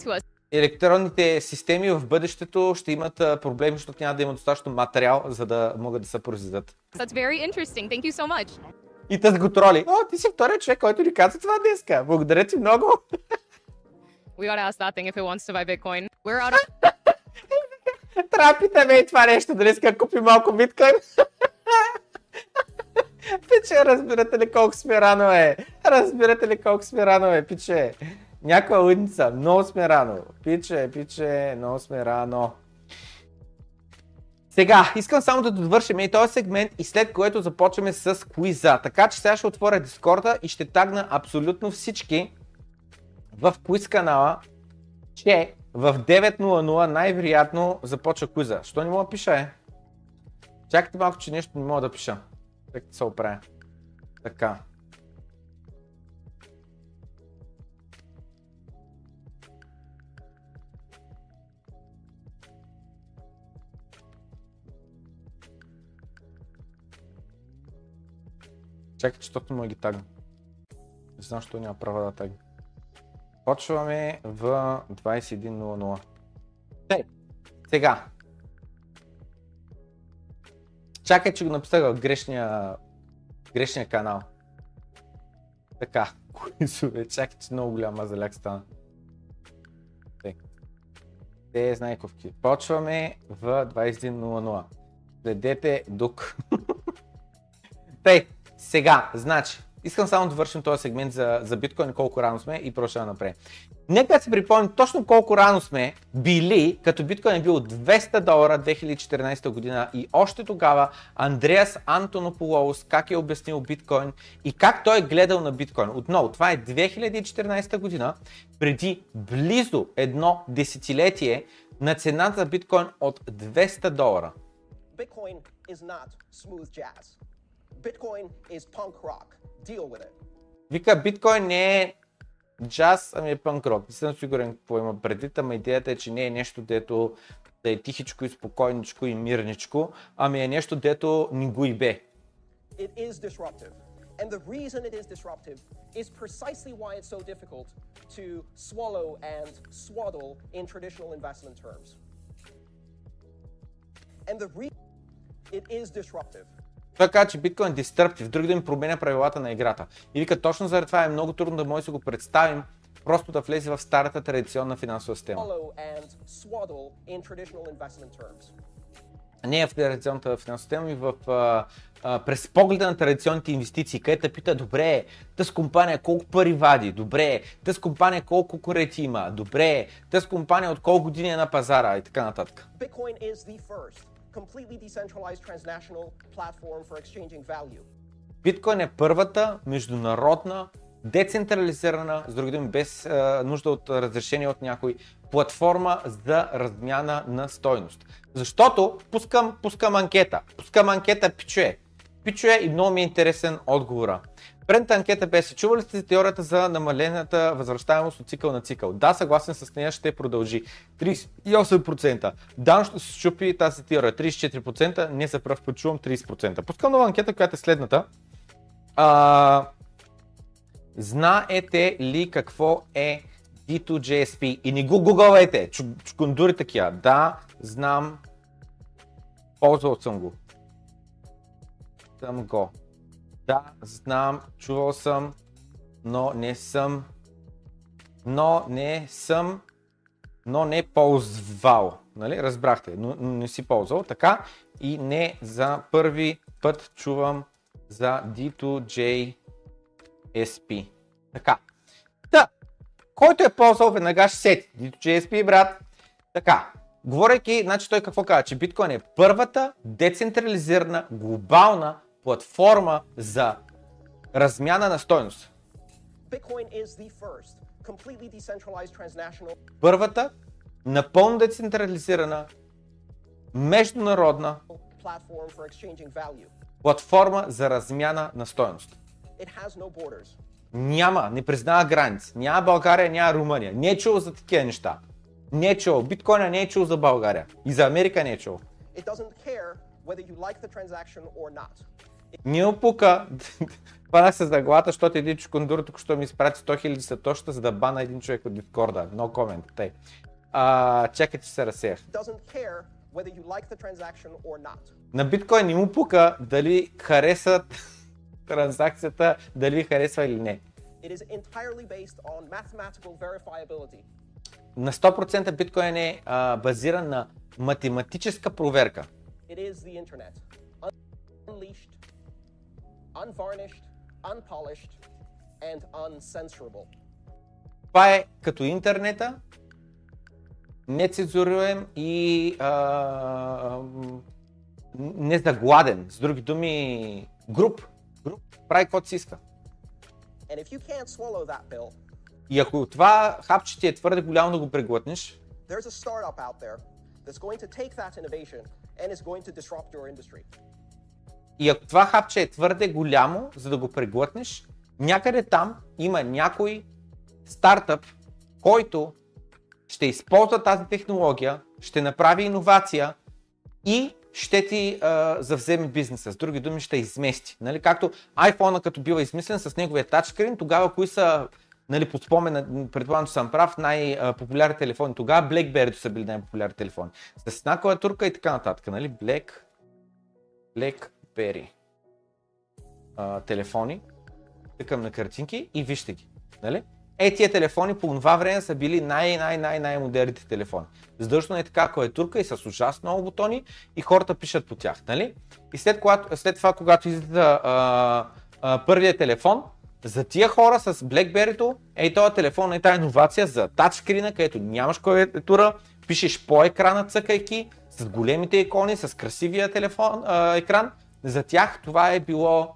us. електронните системи в бъдещето ще имат проблеми, защото няма да има достатъчно материал, за да могат да се произведат. That's very interesting. Thank you so much. И тъс го троли. О, ти си вторият човек, който ни каза това днеска. Благодаря ти много. We gotta ask that thing if it wants to buy Bitcoin. We're out on *laughs* Трябва питаме и това нещо, дали иска купи малко биткоин. *laughs* пиче, разбирате ли колко сме рано е? Разбирате ли колко сме рано е, пиче? Някоя лудница, много сме рано. Пиче, пиче, много сме рано. Сега, искам само да довършим и този сегмент и след което започваме с квиза. Така че сега ще отворя Дискорда и ще тагна абсолютно всички в квиз канала, че в 9.00 най-вероятно започва квиза. Що не мога да пиша, е? Чакайте малко, че нещо не мога да пиша. Как да се оправя. Така. Чакай, че точно му ги тагна. Не знам, защо няма права да тагна. Почваме в 21.00. Тей, сега. Чакай, че го написах в грешния, грешния канал. Така, кои са бе? Чакай, че много голям мазаляк стана. Тей. Те знайковки. Почваме в 21.00. Следете дук. *laughs* Тей, сега, значи, искам само да вършим този сегмент за, за биткоин, колко рано сме и продължаваме напред. Нека да си припомним точно колко рано сме били, като биткоин е бил 200 долара 2014 година и още тогава Андреас Антонополоус как е обяснил биткоин и как той е гледал на биткоин. Отново, това е 2014 година, преди близо едно десетилетие на цената за биткоин от 200 долара. Bitcoin is not smooth jazz. Bitcoin is punk rock. Deal with it. Вика, биткоин не е джаз, ами е панк рок. Не съм сигурен какво има предвид, ама идеята е, че не е нещо, дето да е тихичко и спокойничко и мирничко, ами е нещо, дето ни го и бе. It is disruptive. And the reason it is disruptive is precisely why it's so difficult to swallow and swaddle in traditional investment terms. And the reason it is disruptive Той каза, че биткоин е дистърптив, други да ми променя правилата на играта. И вика, точно заради това е много трудно да може да си го представим, просто да влезе в старата традиционна финансова система. не е в традиционната финансова система, и в, а, а, през погледа на традиционните инвестиции, където пита, добре, тази компания колко пари вади, добре, тази компания колко конкуренти има, добре, тази компания от колко години е на пазара и така нататък. Bitcoin is the first completely decentralized transnational platform for exchanging value. Биткоин е първата международна, децентрализирана, с други думи, без а, нужда от разрешение от някой, платформа за размяна на стойност. Защото пускам, пускам анкета. Пускам анкета пичуе. Пичуе и много ми е интересен отговора. Предната анкета беше, чували ли сте теорията за намалената възвръщаемост от цикъл на цикъл? Да, съгласен с нея, ще продължи. 38%. Да, ще се щупи тази теория. 34%. Не за пръв път чувам 30%. Пускам нова анкета, която е следната. А, знаете ли какво е D2JSP? И не го гугълвайте, чу- чукундури такива. Да, знам, ползвал съм го. Съм го. Да, знам, чувал съм, но не съм, но не съм, но не ползвал. Нали? Разбрахте, но, не си ползвал. Така и не за първи път чувам за D2JSP. Така. Та, който е ползвал, веднага ще сети. D2JSP, брат. Така. Говорейки, значи той какво казва, че биткоин е първата децентрализирана глобална платформа за размяна на стойност. Първата напълно децентрализирана международна платформа за размяна на borders. Няма, не признава граници. Няма България, няма Румъния. Не е чул за такива неща. Не е чул. Биткоина не е чул за България. И за Америка не е чул. Не опука. Хванах се за главата, защото един чукундур тук що ми изпрати 100 000 сатоща, за да бана един човек от Дискорда. No comment. Тъй. А, чакайте, че се разсеях. Like. На биткоин не му пука дали харесат транзакцията, дали харесва или не. На 100% биткоин е а, базиран на математическа проверка. It is the internet. Unleashed, unvarnished, unpolished, and uncensorable. Това е като интернета, нецензуруем и а, незагладен. С други думи, груп. груп. Прави каквото си иска. And if you can't swallow that pill, И ако това хапче ти е твърде голямо да го преглътнеш, there's a startup out there that's going to take that innovation and is going to disrupt your industry. И ако това хапче е твърде голямо, за да го преглътнеш, някъде там има някой стартъп, който ще използва тази технология, ще направи иновация и ще ти а, завземе бизнеса. С други думи, ще измести. Нали? Както iPhone, като бива измислен с неговия тачскрин, тогава кои са, нали, по спомен, предполагам, че съм прав, най-популярни телефони. Тогава BlackBerry са били най-популярни телефони. С една клавиатурка и така нататък. Нали? Black, А, телефони. Тъкам на картинки и вижте ги. Нали? Е, тия телефони по това време са били най-най-най-най модерните телефони. Задължително е така клавиатурка и с ужасно много бутони и хората пишат по тях, нали? И след, когато, след това, когато излиза първият телефон, за тия хора с BlackBerry-то, ей този телефон е тази иновация за тачскрина, където нямаш клавиатура, пишеш по екрана цъкайки, с големите икони, с красивия телефон, а, екран. За тях това е било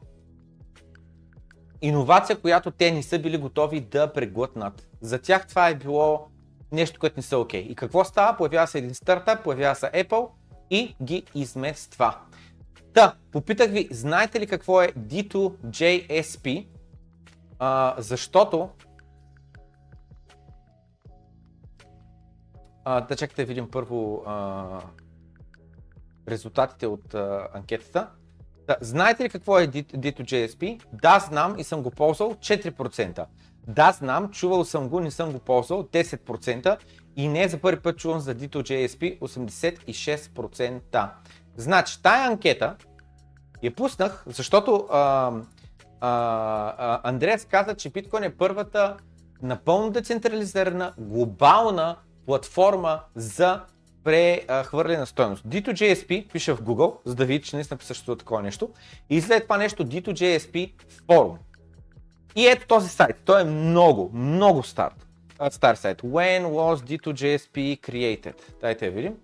иновация, която те не са били готови да преглътнат. За тях това е било нещо, което не са окей. Okay. И какво става? Появява се един стартап, появява се Apple и ги измества. Та, попитах ви, знаете ли какво е D2JSP? А, защото а, да чакайте видим първо а, резултатите от а, анкетата. Да, знаете ли какво е D2JSP? Да, знам и съм го ползвал 4%. Да, знам, чувал съм го, не съм го ползвал 10% и не за първи път чувам за D2JSP 86%. Значи, тая анкета я пуснах, защото а, а, а, Андреас каза, че биткоин е първата напълно децентрализирана глобална платформа за прехвърляне стоеност. D2JSP пише в Google, за да види, че наистина съществува такова нещо. И след това нещо D2JSP форум. И ето този сайт. Той е много, много стар. Стар сайт. When was D2JSP created? Дайте я видим.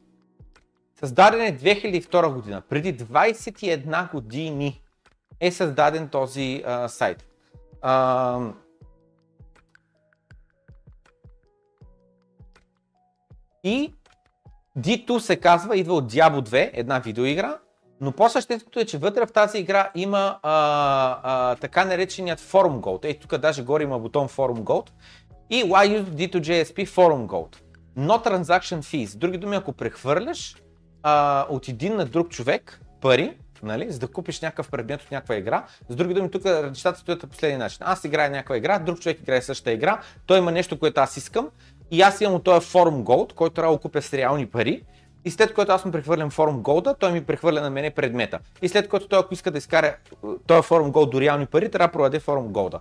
Създаден е 2002 година. Преди 21 години е създаден този а, сайт. А, и D2 се казва, идва от Diablo 2, една видеоигра, но по-същественото е, че вътре в тази игра има а, а, така нареченият Forum Gold. Ей, тук даже горе има бутон Forum Gold. И why use D2JSP Forum Gold? No transaction fees. Други думи, ако прехвърляш а, от един на друг човек пари, нали, за да купиш някакъв предмет от някаква игра. С други думи, тук нещата стоят по последния начин. Аз играя някаква игра, друг човек играе същата игра, той има нещо, което аз искам и аз имам от този Forum Gold, който трябва да купя с реални пари. И след което аз му прехвърлям Forum Gold, той ми прехвърля на мене предмета. И след което той, ако иска да изкара този Forum Gold до реални пари, трябва да продаде Forum Gold.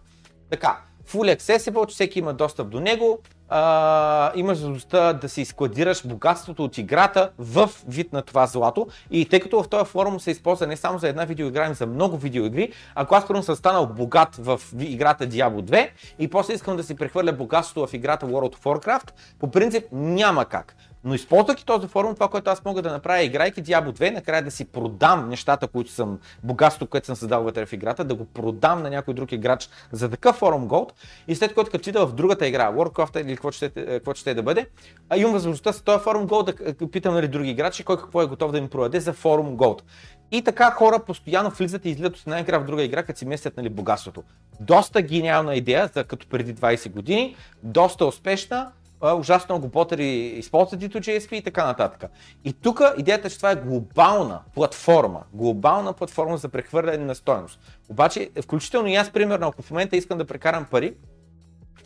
Така, fully accessible, че всеки има достъп до него, а, имаш възможността да си складираш богатството от играта в вид на това злато. И тъй като в този форум се използва не само за една видеоигра, но за много видеоигри, ако аз първо съм станал богат в играта Diablo 2 и после искам да си прехвърля богатството в играта World of Warcraft, по принцип няма как. Но използвайки този форум, това, което аз мога да направя, играйки Diablo 2, накрая да си продам нещата, които съм, богатството, което съм създал вътре в играта, да го продам на някой друг играч за такъв форум Gold и след което като в другата игра, Warcraft или какво ще, какво ще да бъде, а имам възможността с този форум Gold да питам нали, други играчи, кой какво е готов да ми продаде за форум Gold. И така хора постоянно влизат и излизат от една игра в друга игра, като си местят нали, богатството. Доста гениална идея, за като преди 20 години, доста успешна, ужасно много ботери използват D2JSP и така нататък. И тук идеята е, че това е глобална платформа, глобална платформа за прехвърляне на стоеност. Обаче, включително и аз, примерно, ако в момента искам да прекарам пари,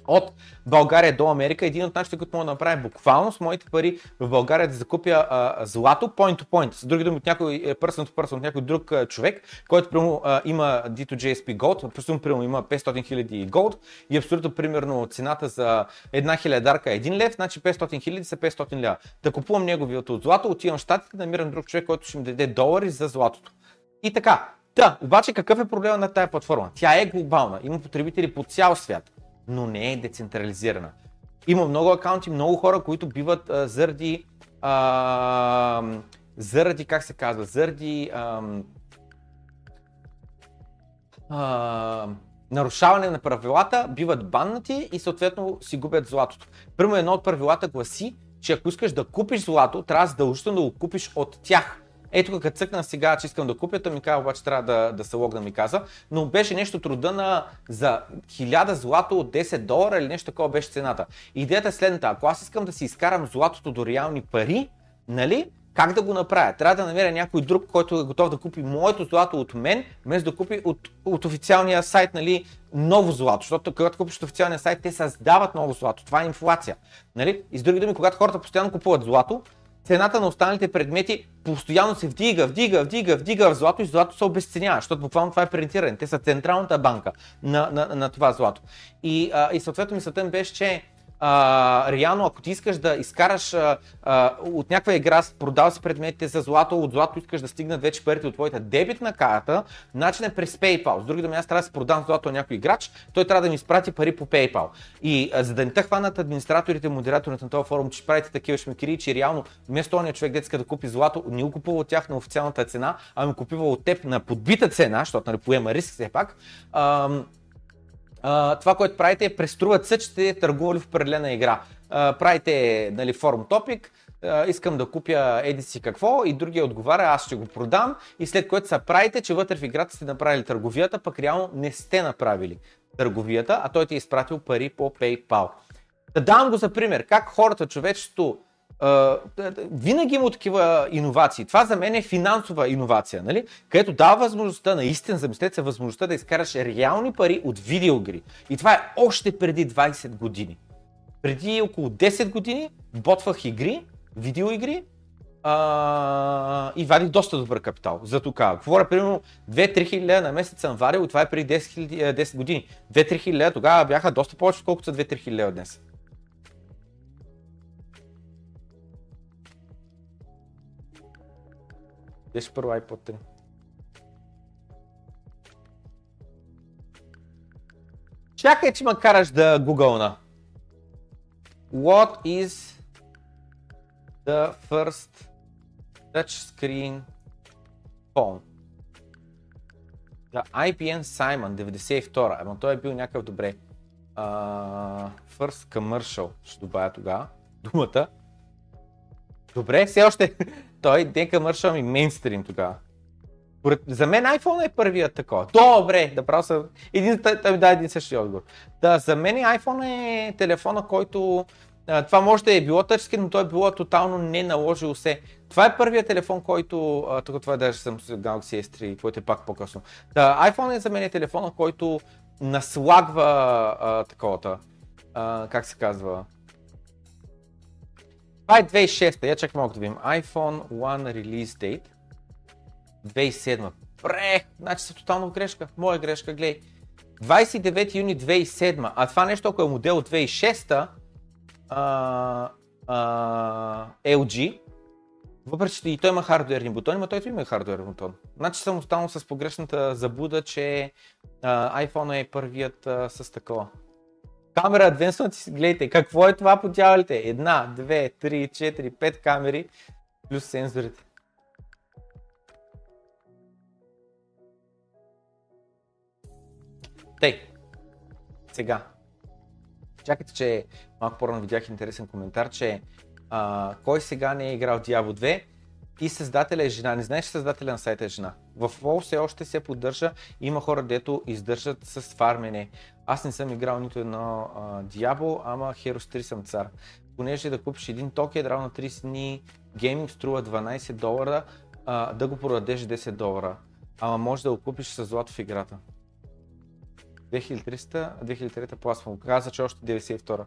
от България до Америка. Един от начините, които мога да направя буквално с моите пари в България да закупя а, злато point to point. С други думи, от някой person to person, от някой друг а, човек, който а, има D2JSP Gold, просто примерно има 500 000 Gold и абсолютно примерно цената за една хилядарка е 1 лев, значи 500 000 са 500 лева. Да купувам неговото злато, отивам в щатите, намирам друг човек, който ще ми даде долари за златото. И така, да, обаче какъв е проблема на тази платформа? Тя е глобална, има потребители по цял свят но не е децентрализирана. Има много акаунти, много хора, които биват а, заради, а, заради, как се казва, заради а, а, нарушаване на правилата, биват баннати и съответно си губят златото. Първо едно от правилата гласи, че ако искаш да купиш злато, трябва задължително да го купиш от тях. Ето като цъкна сега, че искам да купя, той ми каза, обаче трябва да, да се логна ми каза, но беше нещо труда на за 1000 злато от 10 долара или нещо такова беше цената. Идеята е следната, ако аз искам да си изкарам златото до реални пари, нали, как да го направя? Трябва да намеря някой друг, който е готов да купи моето злато от мен, вместо да купи от, от официалния сайт нали, ново злато. Защото когато купиш от официалния сайт, те създават ново злато. Това е инфлация. Нали? И с други думи, когато хората постоянно купуват злато, цената на останалите предмети постоянно се вдига, вдига, вдига, вдига в злато и злато се обесценява, защото буквално това е принтиране. Те са централната банка на, на, на това злато. И, а, и съответно мисълта ми беше, че а, реално, ако ти искаш да изкараш а, а, от някаква игра, продал си предметите за злато, от злато искаш да стигнат вече парите от твоята дебитна карта, начин е през PayPal. С други думи, аз трябва да си продам злато на някой играч, той трябва да ми изпрати пари по PayPal. И а, за да не те хванат администраторите, модераторите на този форум, че правите такива шмекери, че реално вместо ония човек, детска да купи злато, не го купува от тях на официалната цена, а ми купува от теб на подбита цена, защото нали, поема риск все пак. Ам, Това, което правите е преструват се, че сте търгували в определена игра. Uh, правите нали, форум топик, искам да купя еди си какво и другия отговаря, аз ще го продам и след което са правите, че вътре в играта сте направили търговията, пък реално не сте направили търговията, а той ти е изпратил пари по PayPal. Да давам го за пример, как хората, човечеството Винаги има такива иновации. Това за мен е финансова иновация, нали? където дава възможността, наистина, замислете се, възможността да изкараш реални пари от видеоигри. И това е още преди 20 години. Преди около 10 години ботвах игри, видеоигри uh, и вадих доста добър капитал. За тук. Говоря, примерно, 2-3 хиляди на месец съм варил това е преди 10, 10 години. 2-3 хиляди тогава бяха доста повече, отколкото са 2-3 хиляди днес. Беше първо iPod 3. Чакай, че ме караш да гугълна. What is the first touchscreen phone? The IBM Simon 92. Ама той е бил някакъв добре. Uh, first commercial, ще добавя тогава думата. Добре, все още той дека мършва ми мейнстрим тогава. За мен iPhone е първият такова. Добре, да правя съм. Един, той ми даде един същия отговор. Да, за мен iPhone е телефона, който това може да е било тъчскин, но той е било тотално не наложил се. Това е първият телефон, който, тук това е даже съм с Galaxy S3, който е пак по-късно. Да, iPhone е за мен е телефона, който наслагва а, таковата, а, как се казва, това е 2006, я чак малко да видим. iPhone 1 Release Date. 2007. Бре, значи са тотално грешка. Моя грешка, гледай. 29 юни 2007. А това нещо, ако е модел 2006, а, а, LG, въпреки че и той има хардуерни бутони, но той има хардуерен бутон. Значи съм останал с погрешната забуда, че а, iPhone е първият а, с такова. Камера Advanced си гледайте какво е това по дяволите. Една, две, три, четири, пет камери плюс сензорите. Тей, сега. Чакайте, че малко по-рано видях интересен коментар, че а, кой сега не е играл Diablo 2 и създателя е жена. Не знаеш, че създателя на сайта е жена. В WoW все още се поддържа. Има хора, дето издържат с фармене. Аз не съм играл нито едно а, Diablo, ама Heroes 3 съм цар. Понеже да купиш един токен, равно 30 дни гейминг струва 12 долара, а, да го продадеш 10 долара. Ама може да го купиш с злато в играта. 2300, 2300 пластма. Каза, че още 92.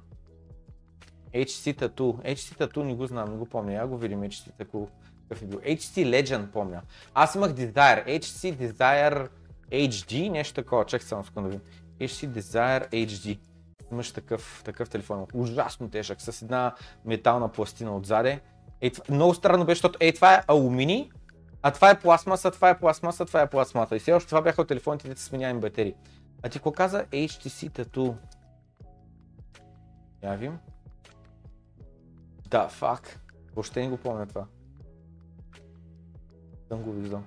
HC Tattoo. HC Tattoo не го знам, не го помня. Я го видим HC Tattoo. Какъв е бил? HC Legend помня. Аз имах Desire. HC Desire HD, нещо такова. Чак само секунда да. HC Desire HD. Имаш такъв, такъв телефон. Ужасно тежък, с една метална пластина отзаде. Ей, това, много странно беше, защото ей, това е алуминий, а това е пластмаса, това е пластмаса, това е пластмаса. И все още това бяха от телефоните, които сменяеми батерии. А ти какво каза HTC Tattoo? Я вим. Да, фак. Въобще не го помня това. Съм го виждал.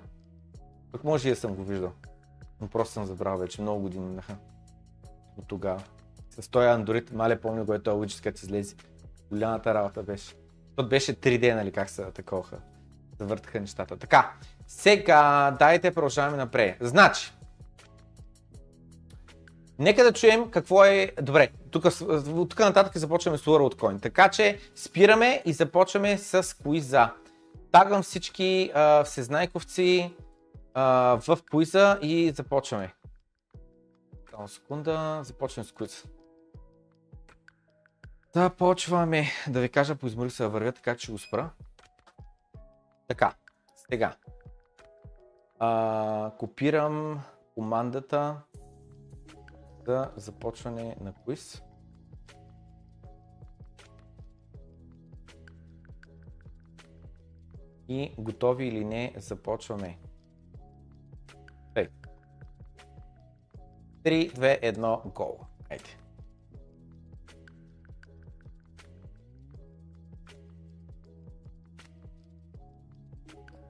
Пък може и да съм го виждал. Но просто съм забрал вече, много години минаха. От тогава. С този Android, мале помня го е този Widget, като излезе. Голямата работа беше. Тот беше 3D, нали, как се таковаха. завъртаха нещата. Така, сега дайте продължаваме напред. Значи, Нека да чуем какво е... Добре, тук, тук нататък започваме с World Coin. Така че спираме и започваме с куиза. Тагвам всички а, всезнайковци а, в куиза и започваме. Само секунда, започваме с куиза. Започваме. Да ви кажа, поизморих се да вървя, така че го спра. Така, сега. А, копирам командата за започване на квиз. И готови или не, започваме. 3, 2, 1, гол. Айде.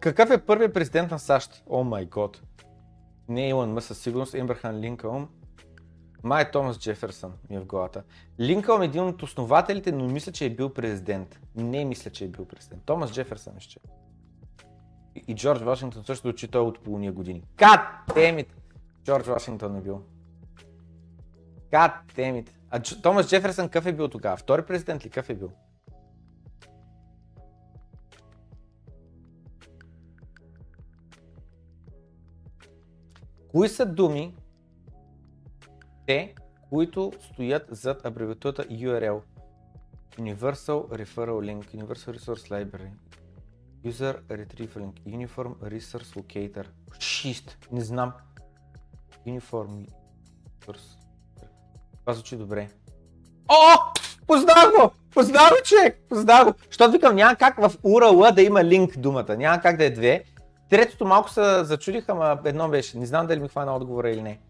Какъв е първият президент на САЩ? О май год. Не е Илон Мъс със сигурност, Ембрахан Линкълн. Май Томас Джеферсън ми е в главата. Линкълн е един от основателите, но мисля, че е бил президент. Не мисля, че е бил президент. Томас Джеферсън ще. И, Джордж Вашингтон също, че той от полуния години. Кат темит! Джордж Вашингтон е бил. Кат темит! А Дж... Томас Джеферсън какъв е бил тогава? Втори президент ли какъв е бил? Кои са думи, те, които стоят зад абревиатурата URL. Universal Referral Link, Universal Resource Library, User Retrieval Link, Uniform Resource Locator, Shift, не знам. Uniform Resource. Това звучи добре. О! Познах го! Познах го, човек! Познах го! Защото викам, няма как в URL да има линк думата. Няма как да е две. Третото малко се зачудиха, ама едно беше. Не знам дали ми хвана отговора или не.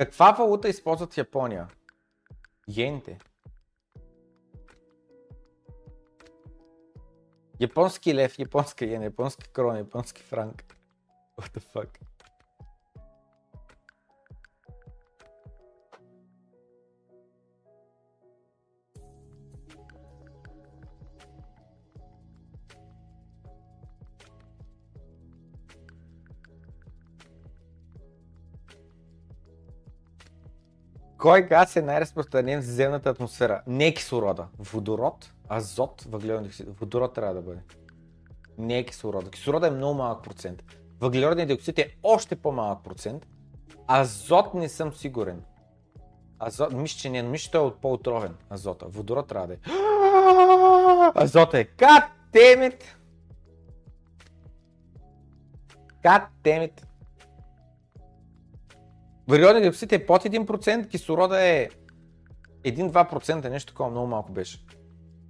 Каква валута използват в Япония? Йените. Японски лев, японска йена, японски крон, японски франк. What the fuck? Кой газ е най-разпространен в земната атмосфера? Не кислорода. Водород, азот, въглероден диоксид. Водород трябва да бъде. Не е кислорода. Кислорода е много малък процент. Въглероден диоксид е още по-малък процент. Азот не съм сигурен. Азот, мисля, че не, мисля, че той е по-отровен. Азота. Водород трябва да е. *gasps* Азота е. God damn it! God! Въглероден диоксид е под 1%, кислорода е 1-2%, нещо такова много малко беше.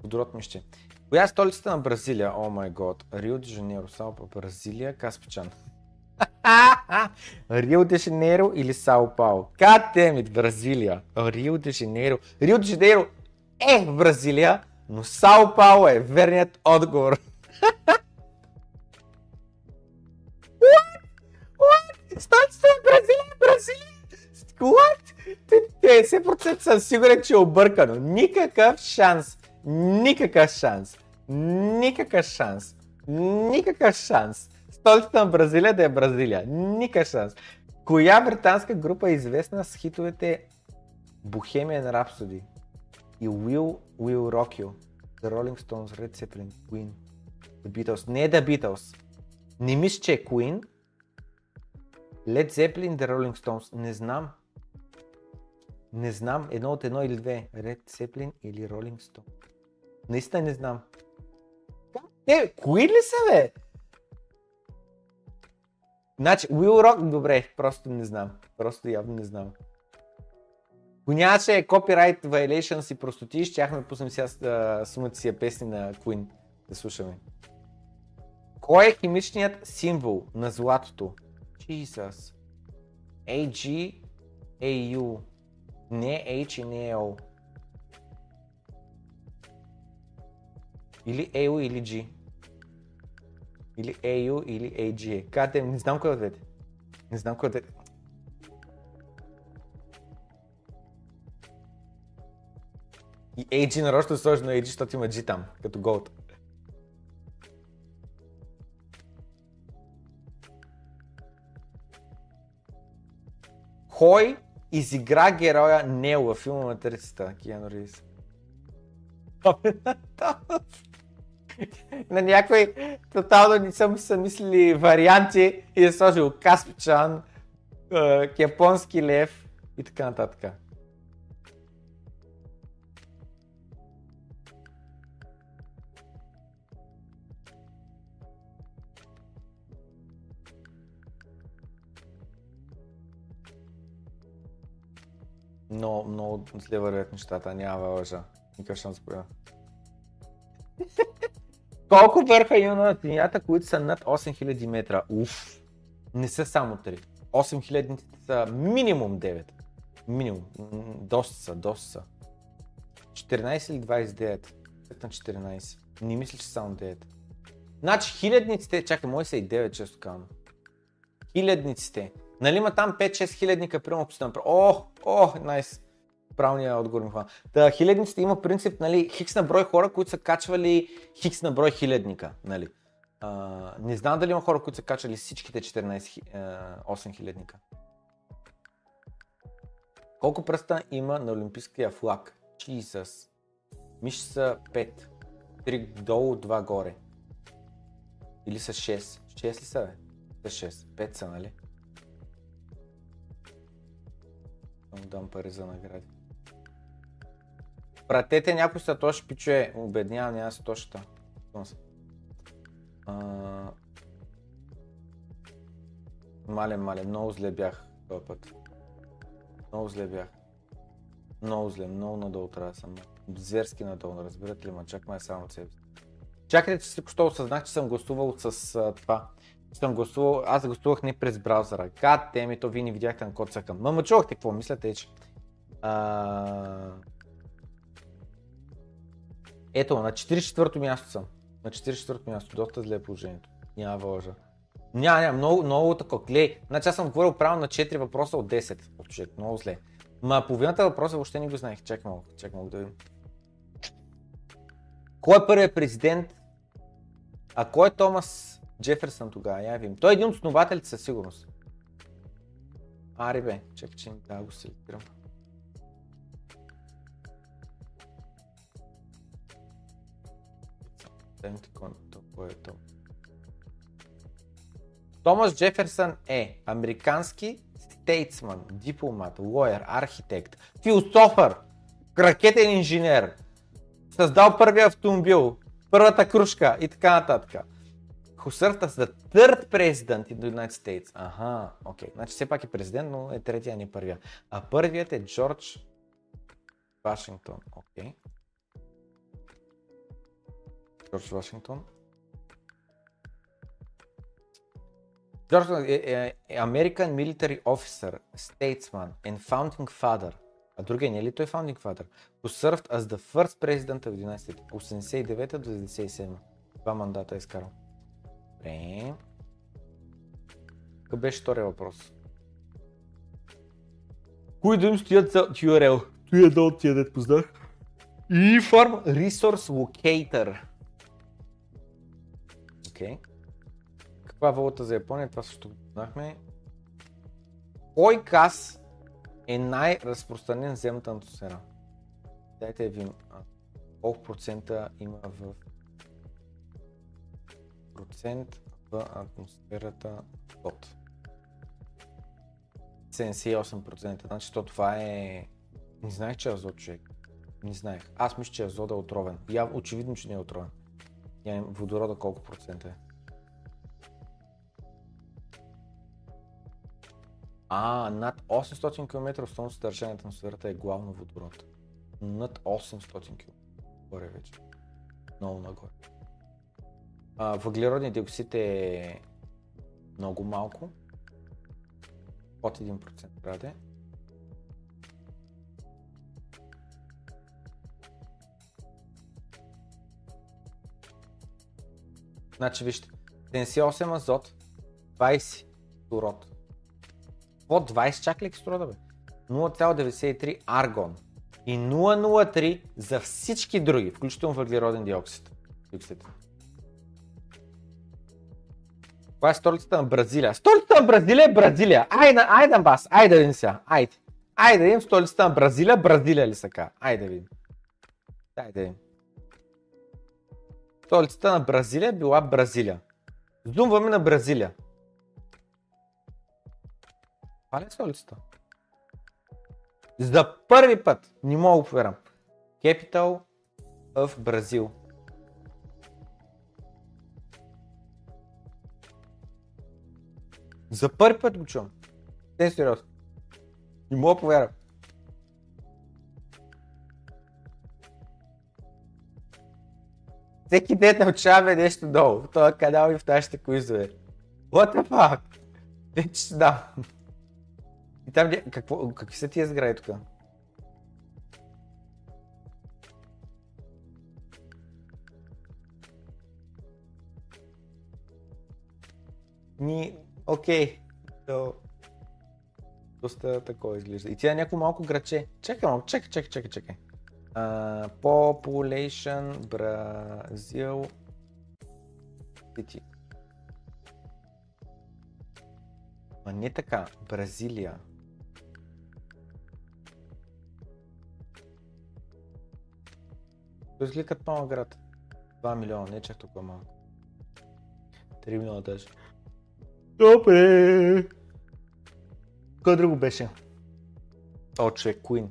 Водород мище. Коя е столицата на Бразилия? О май год. Рио де Жанейро, Сао Бразилия, Каспичан. *laughs* Рио де Жанейро или Сао Пао? Катемит, Бразилия. Рио де Жанейро. Рио де Жанейро е Бразилия, но Сао Пао е верният отговор. *laughs* What? 50% съм сигурен, че е объркано. Никакъв шанс. Никакъв шанс. Никакъв шанс. Никакъв шанс. Столицата на Бразилия да е Бразилия. Никакъв шанс. Коя британска група е известна с хитовете Bohemian Rhapsody и Will Will Rock You? The Rolling Stones, Red Zeppelin, Queen, The Beatles. Не е The Beatles. Не мисля, че е Queen. Led Zeppelin, The Rolling Stones. Не знам. Не знам, едно от едно или две. Red Zeppelin или Rolling Stone. Наистина не знам. Е, кои ли са, бе? Значи, Will Rock, добре, просто не знам. Просто явно не знам. Ако нямаше copyright violations и простоти, щяхме да пуснем сега сумата си песни на Queen да слушаме. Кой е химичният символ на златото? Jesus. AG, AU. Не е H и не е O. Или AU или G. Или AU или AG. Кате, не знам кой от двете. Не знам кой от двете. И AG нарочно сложено AG, защото има G там, като Gold. Кой изигра героя Нео във филма Матрицата, Киану Ривз? *laughs* На някой тотално не съм са мислили варианти и е сложил Каспичан, японски лев и така нататък. Но, много зле вървят нещата, няма лъжа. Никакъв шанс поя. Колко върха има на Земята, които са над 8000 метра? Уф, не са само 3. 8000 са минимум 9. Минимум. Доста са, доста са. 14 или 29? Пет на 14. Не мисля, че само 9. Значи хилядниците, чакай, мои са и 9, често казвам. Хилядниците. Нали има там 5-6 хилядника, примерно, ако сте направили. О, о, найс. Правилният отговор ми хвана. Та, хилядниците има принцип, нали, хикс на брой хора, които са качвали хикс на брой хилядника, нали. А, не знам дали има хора, които са качали всичките 14, хи- а, 8 хилядника. Колко пръста има на олимпийския флаг? Jesus. Миш са 5. 3 долу, 2 горе. Или са 6. 6 ли са, бе? Са 6. 5 са, нали? Ще му дам пари за награди. Пратете някой са точно пичуе. Обеднява, няма си точно. А... Мале, мале, много зле бях този път. Много зле бях. Много зле, много надолу трябва да съм. Зверски надолу, разбирате ли, ма чакай само от себе си. Чакайте, че току-що осъзнах, че съм гласувал с а, това. Съм гласувал, аз гласувах не през браузъра. Гад, теми, то вие не видяхте на код цъкам. Ма, чувахте какво мислите, че. А... Ето, на 44-то място съм. На 44-то място, доста зле е положението. Няма лъжа. Няма, няма, много, много такова. Глей, значи аз съм говорил правилно на 4 въпроса от 10 от човек, много зле. Ма половината въпроса въобще не го знаех. Чакай малко, чакай малко да видим. Кой е първият президент? А кой е Томас Джеферсън тогава? Я видим. Той е един от основателите със сигурност. Ари бе, чакай, че да го селектирам. Е то? Томас Джеферсън е американски стейтсман, дипломат, лоер, архитект, философър, ракетен инженер, създал първия автомобил, първата кружка и така нататък. Who served as the third president in the United States. Аха, окей. Okay. Значи все пак е президент, но е третия, а не първия. А първият е Джордж Вашингтон. Окей. Okay. Джордж Вашингтон. Джордж е, е, е American Military Officer, Statesman and Founding Father. А другия не е ли той Founding Father? Who served as the first president of the United States. 89 до 97. Два мандата е изкарал. Добре. Какъв беше втория въпрос? Кои да им стоят за URL? Той е едно от тия дет познах. Inform Resource Locator. Окей. Okay. Каква валута за Япония? Това също познахме. Кой газ е най-разпространен в земната атмосфера? Дайте а, колко процента има в процент в атмосферата от 78%. Значи то това е... Не знаех, че е азот, човек. Не знаех. Аз мисля, че азот е отровен. Я очевидно, че не е отровен. Я водорода колко процента е? А, над 800 км основно съдържанието на атмосферата е главно водород. Над 800 км. Горе вече. Много нагоре. А, въглеродният диоксид е много малко. Под 1% трябва да е. Значи вижте, 78 азот, 20 кислород. Под 20 чак ли кислорода бе? 0,93 аргон. и 003 за всички други, включително въглероден диоксид. диоксид. Коя е столицата на Бразилия? Столицата на Бразилия е Бразилия. Айде, айде бас, айде да видим сега. Айде. Айде да столицата на Бразилия, Бразилия ли са ка? Айде да видим. Айде да видим. Столицата на Бразилия била Бразилия. Зумваме на Бразилия. Това ли е столицата? За първи път, не мога повярвам. Capital of Brazil. За първи път го чувам. Не е сериозно. Не мога повярвам. Всеки ден научаваме нещо долу в този канал и в нашите куизове. What the fuck? Ще дам. И там, какво, какви са тия сгради тук? Ни, окей. То... Доста такова изглежда. И тя е някакво малко граче. Чакай малко, чакай, чакай, чакай, чакай. Uh, population Brazil City. А не така, Бразилия. Той изглежда като малък град. 2 милиона, не чак толкова малък. 3 милиона даже. Добре. Кой друго беше? О, човек, Queen.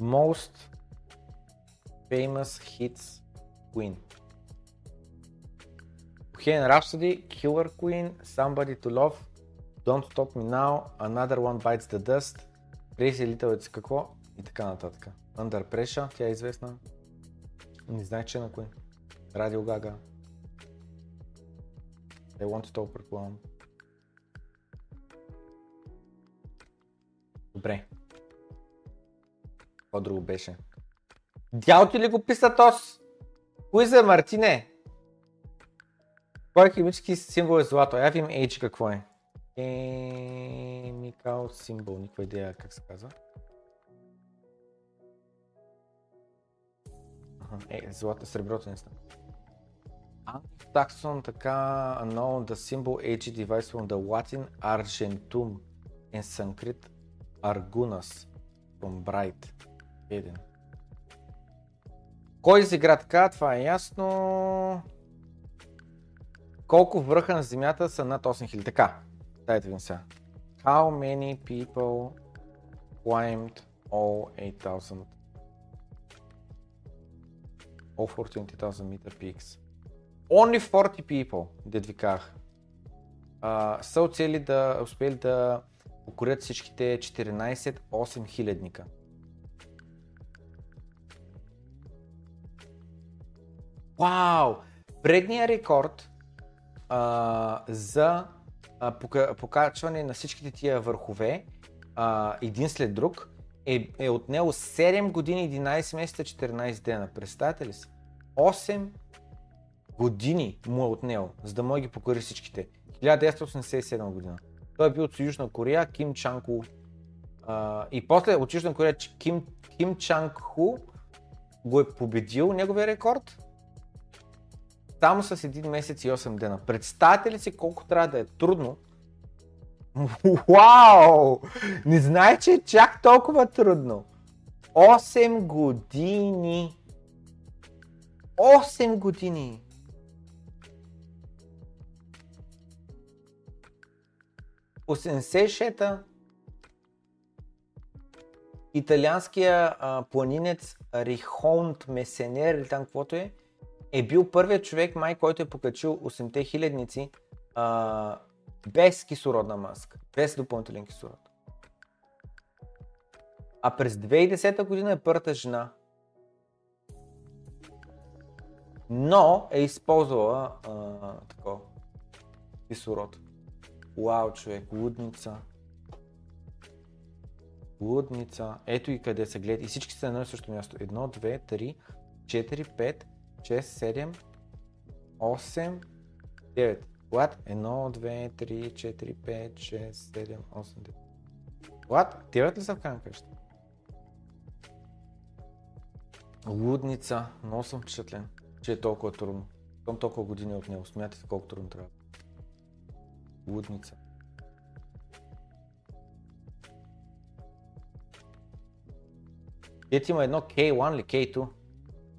Most famous hits Queen. Bohemian Rhapsody, Killer Queen, Somebody to Love, Don't Stop Me Now, Another One Bites the Dust, Crazy Little It's какво и така нататък. Under Pressure, тя е известна. Не знаех, че е на Queen. Radio Gaga. All, предполагам. Добре. Какво друго беше? Дял ти ли го писа тос? За Мартине? Кой химически символ е злато? Я видим H какво е. Chemical символ, никаква идея как се казва. Е, злато, среброто не знам. Anglo-Saxon така unknown the symbol H device from the Latin Argentum and Sanskrit Argunas from Bright. Един. Кой изигра така? Това е ясно. Колко връха на Земята са над 8000? Така, дайте ви сега. How many people climbed all 8000? All 14,000 meter peaks. Only 40 people, дед ви казах, са оцели да успели да покорят всичките 14 8 хилядника. Вау! Предният рекорд а, за а, пока, покачване на всичките тия върхове а, един след друг е, е отнело 7 години, 11 месеца, 14 дена. Представете ли си? 8 години му е отнело, за да може ги покори всичките. 1987 година. Той е бил от Южна Корея, Ким Чанг Ху. И после от Южна Корея Ким, Ким Чанг го е победил неговия рекорд само с 1 месец и 8 дена. Представете ли си колко трябва да е трудно? Вау! Не знае, че е чак толкова трудно. 8 години. 8 години. По 76-та италианския а, планинец Рихонт Месенер или там каквото е, е бил първият човек май, който е покачил 8-те хилядници без кислородна маска, без допълнителен кислород. А през 2010 година е първата жена. Но е използвала а, такова кислород. Вау, човек, лудница. Лудница. Ето и къде се гледа. И всички са на едно и също място. 1, 2, 3, 4, 5, 6, 7, 8, 9. What? 1, 2, 3, 4, 5, 6, 7, 8, 9. What? Девет ли са в крайна? Лудница. Много съм впечатлен, че е толкова трудно. Съм толкова години от него. Смятате колко трудно трябва. Лудница. Ето има едно K1 или K2.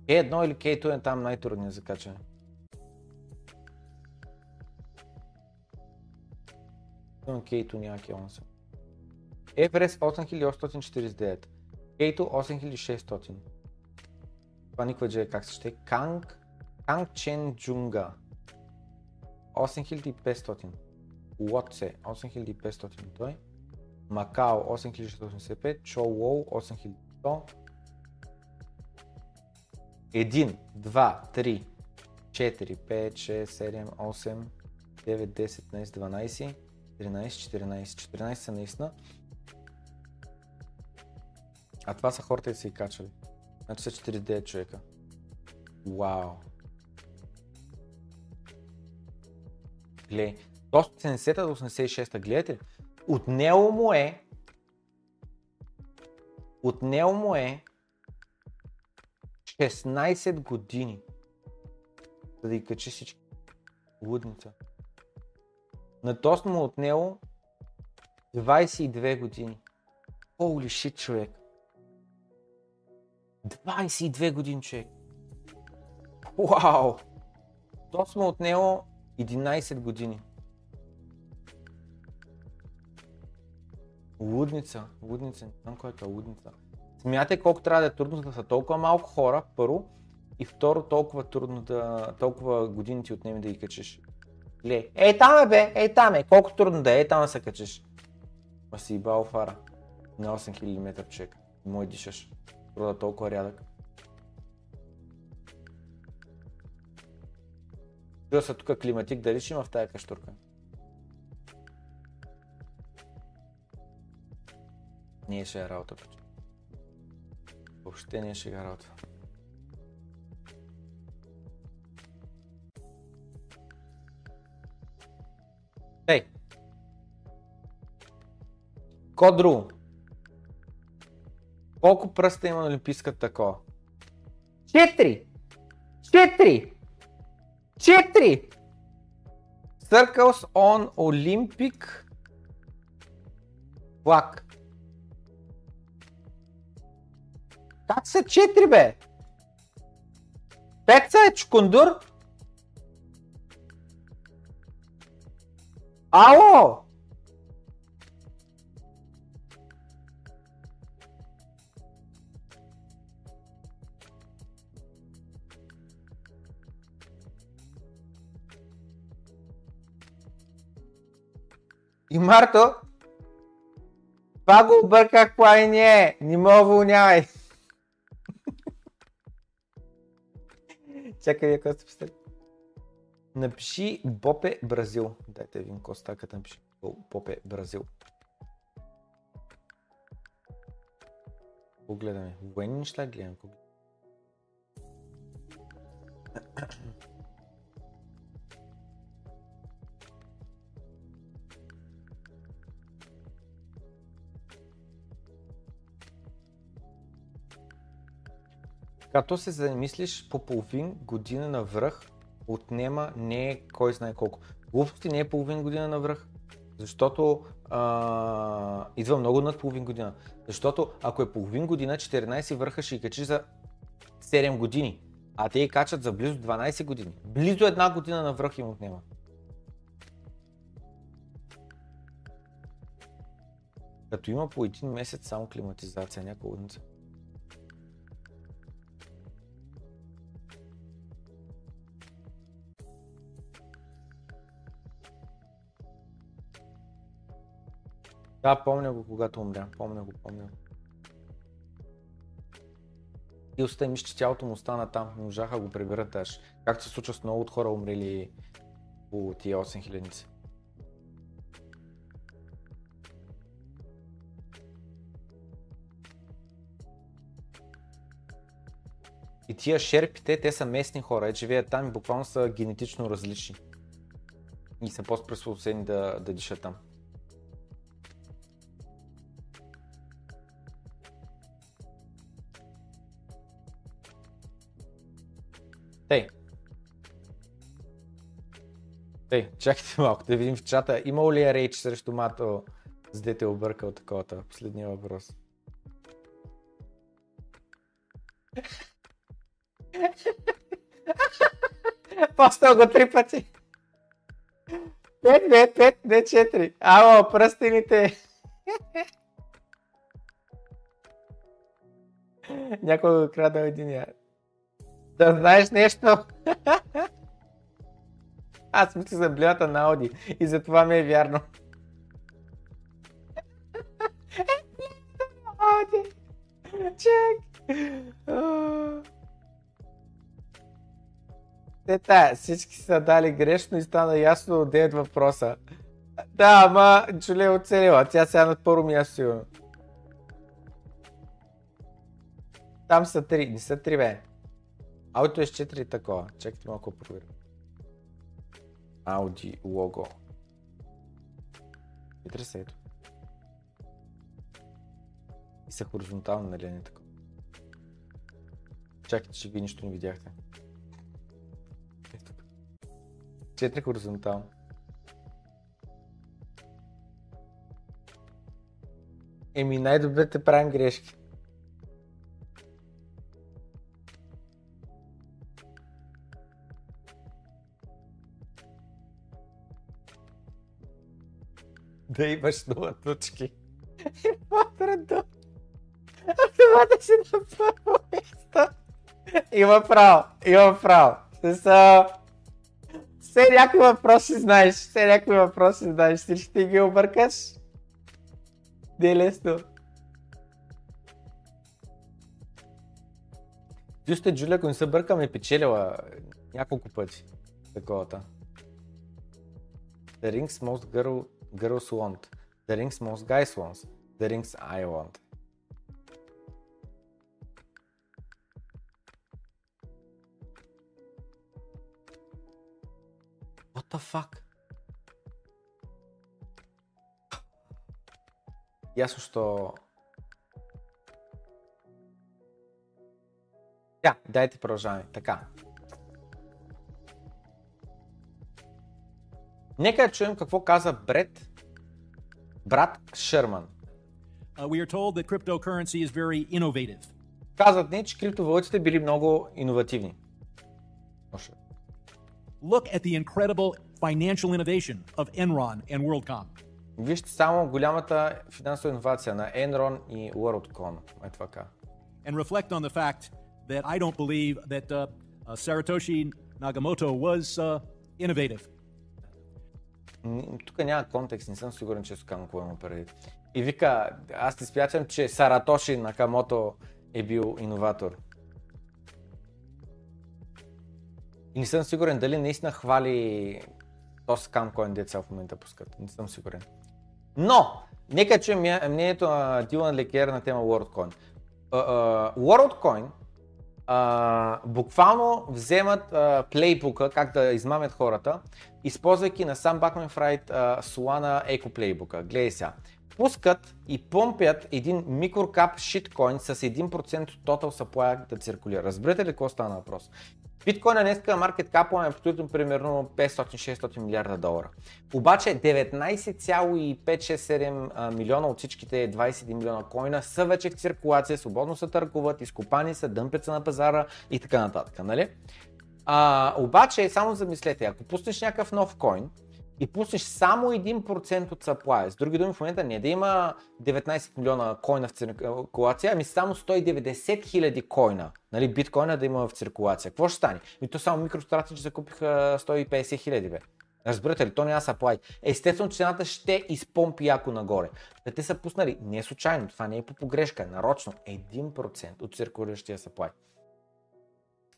K1 или K2 е там най-трудният за качане. Имам K2 няма K1 съм. FRS 8849. K2 8600. Това никаква джея как се ще. Канг, Канг Чен Джунга. 8500. Лотсе 8500 той. Макао 8685. Чоуоу 8100. 1, 2, 3, 4, 5, 6, 7, 8, 9, 10, 11, 12, 13, 14. 14 са наистина. А това са хората и са и качали. Значи са 49 човека. Вау. Гледай. То 70 до 86 гледате ли? Отнело му е Отнело му е 16 години за да ги качи всички. Лудница. На Тост му е отнело 22 години. Holy shit, човек. 22 години, човек. Вау! Тост му е отнело 11 години. Лудница, лудница, не знам който е лудница. Смятай колко трябва да е трудно да са толкова малко хора, първо, и второ толкова трудно да, толкова години ти отнеме да ги качиш. Ле, ей там е бе, ей там е, колко трудно да е, ей там да се качиш. Ма си бал фара. На 8000 метра човек. Мой дишаш. Труда толкова рядък. Чува се тук климатик, дали ще има в тая каштурка? Не е работа. бе. Въобще не е шега работа. Ей! Ко друго? Колко пръста има на Олимпийската такова? Четири! Четири! Четири! Circles on Olympic flag. Как са четири бе? Пеца е чукундур? Ало! И Марто, това го обърках плайне, не ме уволнявай. Чакай, вие какво сте писали? Напиши Бопе Бразил. Дайте един коста, напиши Бопе Бразил. Погледаме. Военни неща гледам. Като се замислиш по половин година на връх, отнема не е кой знае колко. Глупости не е половин година на връх, защото а, идва много над половин година. Защото ако е половин година, 14 върха ще ги качиш за 7 години, а те ги качат за близо 12 години. Близо една година на връх им отнема. Като има по един месец само климатизация, някаква лудница. Да, помня го, когато умря. Помня го, помня го. И остави, мисля, че тялото му стана там. Не можаха го приберат даже. Както се случва с много от хора умрели по тия 8000 И тия шерпите, те са местни хора, е, живеят там и буквално са генетично различни. И са по-приспособени да, да дишат там. Тей, чакайте малко да видим в чата. Имало ли е рейч срещу Мато, за да те е объркал таковата? Последния въпрос. *laughs* Постал го три пъти. Пет, не, пет, не, четири. Ало, пръстените. *laughs* Някой го крадал един я. Да знаеш нещо? *laughs* Аз мисля за блята на Ауди и затова ми е вярно. Ауди. Чек. Те всички са дали грешно и стана ясно от 9 въпроса. Да, ама Джулия е оцелила. Тя сега на първо място сигурно. Там са три, не са три бе. Ауто е с 4 такова. Чакайте малко проверя. Ауди лого. Видре се ето. И са хоризонтално, нали не така. Чакайте, че ви нищо не видяхте. Ето. 4 хоризонтално. Еми най-добрите правим грешки. Да имаш нула точки. По-трудно. А това да си на първо место. Има право, има право. Са... Все някои въпроси знаеш, все някои въпроси знаеш, всички ги объркаш. Не е лесно. Вижте, Джулия, ако не се бъркам, е печелила няколко пъти таковата. The rings most girl girls want, the rings most guys want, the rings I want. What the fuck? Ясно, що... Да, дайте продължаваме. Така. Нека чуем какво каза Бред, брат Шерман. Uh, we are told that cryptocurrency is very innovative. Казват ни, че криптовалутите били много иновативни. Look at the incredible financial innovation of Enron and WorldCom. Вижте само голямата финансова инновация на Enron и WorldCom. Е това ка. And reflect on the fact that I don't believe that uh, uh, Satoshi Nakamoto was uh, innovative. Тук няма контекст, не съм сигурен, че Сукано какво има преди. И вика, аз ти спячам, че Саратоши Накамото е бил иноватор. И не съм сигурен дали наистина хвали то скам коин деца в момента пускат. Не съм сигурен. Но, нека чуем мнението на Дилан Лекер на тема WorldCoin. Uh, uh, WorldCoin uh, буквално вземат uh, плейбука, как да измамят хората, използвайки на сам Бакмен Фрайт Solana Eco Playbook. Гледай сега. Пускат и помпят един микрокап шиткоин с 1% от total supply да циркулира. Разбирате ли какво стана въпрос? Биткоина днеска маркет капа е абсолютно примерно 500-600 милиарда долара. Обаче 19,5-6-7 милиона от всичките 21 милиона коина са вече в циркулация, свободно се търгуват, изкопани са, дъмпят се на пазара и така нататък. Нали? А, обаче, само замислете, ако пуснеш някакъв нов коин, и пуснеш само 1% от supply. С други думи, в момента не да има 19 милиона койна в циркулация, ами само 190 хиляди койна, нали, биткоина да има в циркулация. Какво ще стане? И то само MicroStrategy закупиха 150 хиляди, бе. Разбирате ли, то няма supply. Естествено, цената ще изпомпи яко нагоре. Да те са пуснали, не е случайно, това не е по погрешка, нарочно 1% от циркулиращия supply.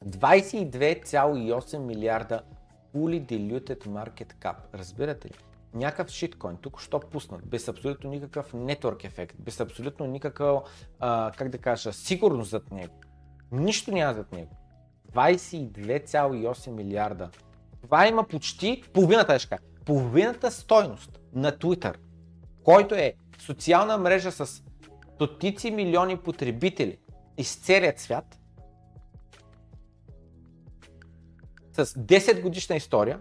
22,8 милиарда fully diluted market cap. Разбирате ли? Някакъв шиткоин, тук що пуснат, без абсолютно никакъв нетворк ефект, без абсолютно никакъв, а, как да кажа, сигурност зад него. Нищо няма зад него. 22,8 милиарда. Това има почти половината, ешка, половината стойност на Twitter, който е социална мрежа с стотици милиони потребители из целият свят, с 10 годишна история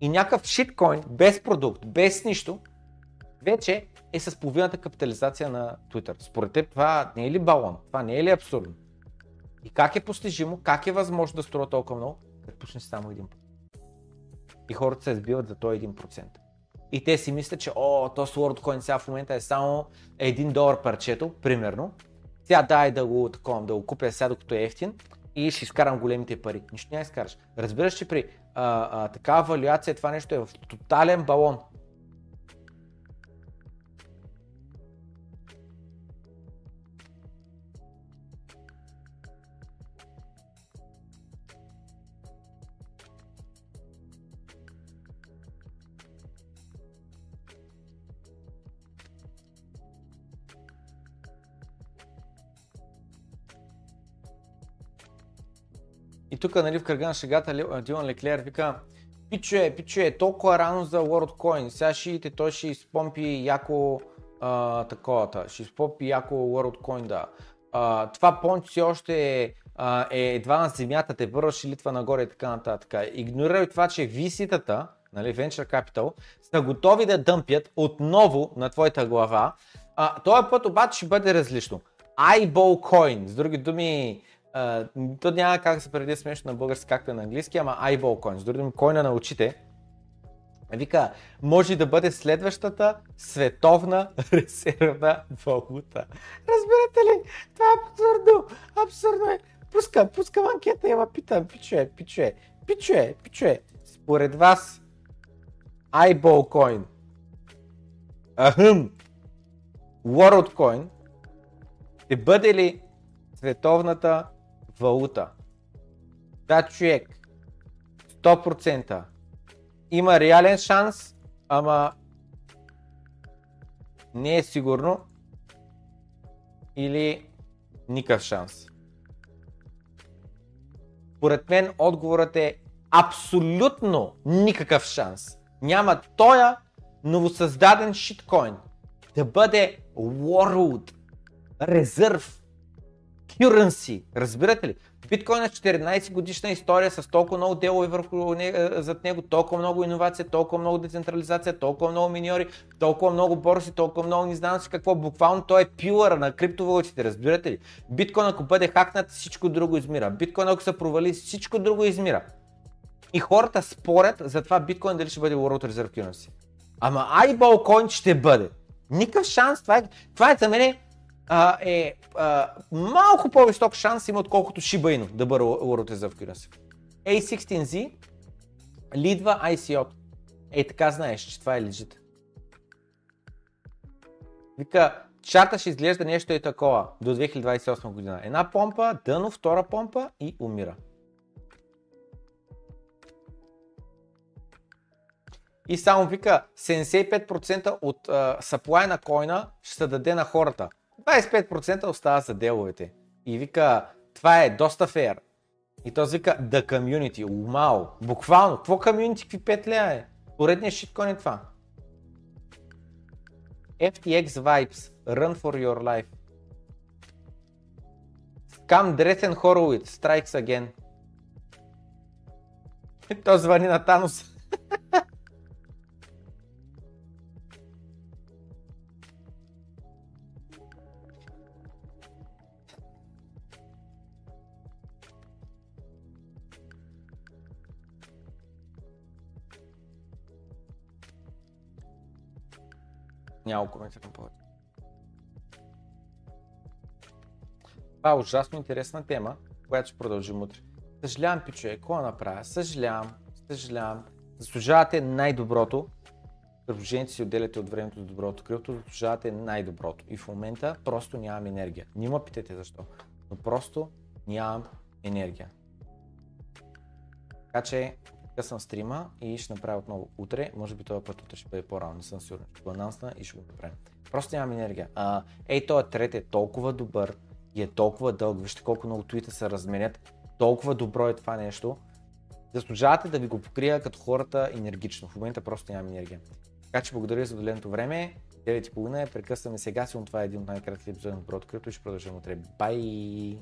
и някакъв шиткоин, без продукт, без нищо, вече е с половината капитализация на Twitter. Според теб това не е ли балон? Това не е ли абсурдно? И как е постижимо, как е възможно да струва толкова много, като пуснеш само един. И хората се сбиват за този 1%. И те си мислят, че о, то с WorldCoin сега в момента е само 1 долар парчето, примерно. Сега дай да го, такова, да го купя сега докато е ефтин и ще изкарам големите пари. Нищо няма изкараш. Разбираш, че при а, а, такава валюация това нещо е в тотален балон. Тук, нали, в кръга на шегата, Дилан Леклер вика, пичуе, пичуе, толкова рано за WorldCoin, сега ще той ще изпомпи яко а, таковата, ще изпомпи яко WorldCoin, да. А, това понч все още е, а, е едва на земята, те първо ще литва нагоре и така нататък. Игнорирай това, че VC-тата, нали, Venture Capital, са готови да дъмпят отново на твоята глава. А, този път обаче ще бъде различно. Eyeball coin, с други думи, Uh, то няма как да се преди смешно на български, както е на английски, ама eyeball coin, други думи, койна на очите. Вика, може да бъде следващата световна *laughs* резервна валута. Разбирате ли? Това е абсурдно. Абсурдно е. Пускам, пускам анкета и ма питам, пичуе, пичуе, пичуе, пичуе. Според вас, eyeball coin, ахъм, WorldCoin, ще бъде ли световната валута. Да, човек, 100% има реален шанс, ама не е сигурно или никакъв шанс. Поред мен отговорът е абсолютно никакъв шанс. Няма тоя новосъздаден шиткоин да бъде World Reserve currency. Разбирате ли? Биткоин е 14 годишна история с толкова много делове върху не, зад него, толкова много иновация, толкова много децентрализация, толкова много миньори, толкова много борси, толкова много не знам си какво. Буквално той е пилъра на криптовалутите, разбирате ли? Биткоин ако бъде хакнат, всичко друго измира. Биткоин ако се провали, всичко друго измира. И хората спорят за това биткоин дали ще бъде World Reserve Currency. Ама coin ще бъде. Никакъв шанс. Това е, това е за мен а, е а, малко по-висок шанс има, отколкото Shiba Inu да бъде Reserve Currency. A16Z лидва ICO. Ей така знаеш, че това е лежит. Вика, чарта ще изглежда нещо и такова до 2028 година. Една помпа, дъно, втора помпа и умира. И само вика, 75% от supply на койна ще се даде на хората. 25% остава за деловете. И вика, това е доста фейер. И този вика, the community, умау, буквално, какво community, какви пет лея е? Поредният шиткоин е това. FTX Vibes, run for your life. Scam Dresden Horowitz, strikes again. И *laughs* то звъни на Танос. *laughs* Няма коментирам повече. Това е ужасно интересна тема, която ще продължим утре. Съжалявам, пичове, какво направя? Съжалявам, съжалявам. Заслужавате най-доброто. Предложението си отделяте от времето за доброто крипто, заслужавате най-доброто. И в момента просто нямам енергия. Не ме питайте защо, но просто нямам енергия. Така че късвам стрима и ще направя отново утре. Може би този път утре ще бъде по-рано, не съм сигурен. Ще го анонсна и ще го направим. Просто нямам енергия. А, ей, този трет е толкова добър и е толкова дълъг. Вижте колко много твита се разменят. Толкова добро е това нещо. Заслужавате да ви го покрия като хората енергично. В момента просто нямам енергия. Така че благодаря за отделеното време. 9.30 е. Прекъсваме сега, сигурно това е един от най-кратките епизоди на Доброто Крипто и ще продължим утре. Бай!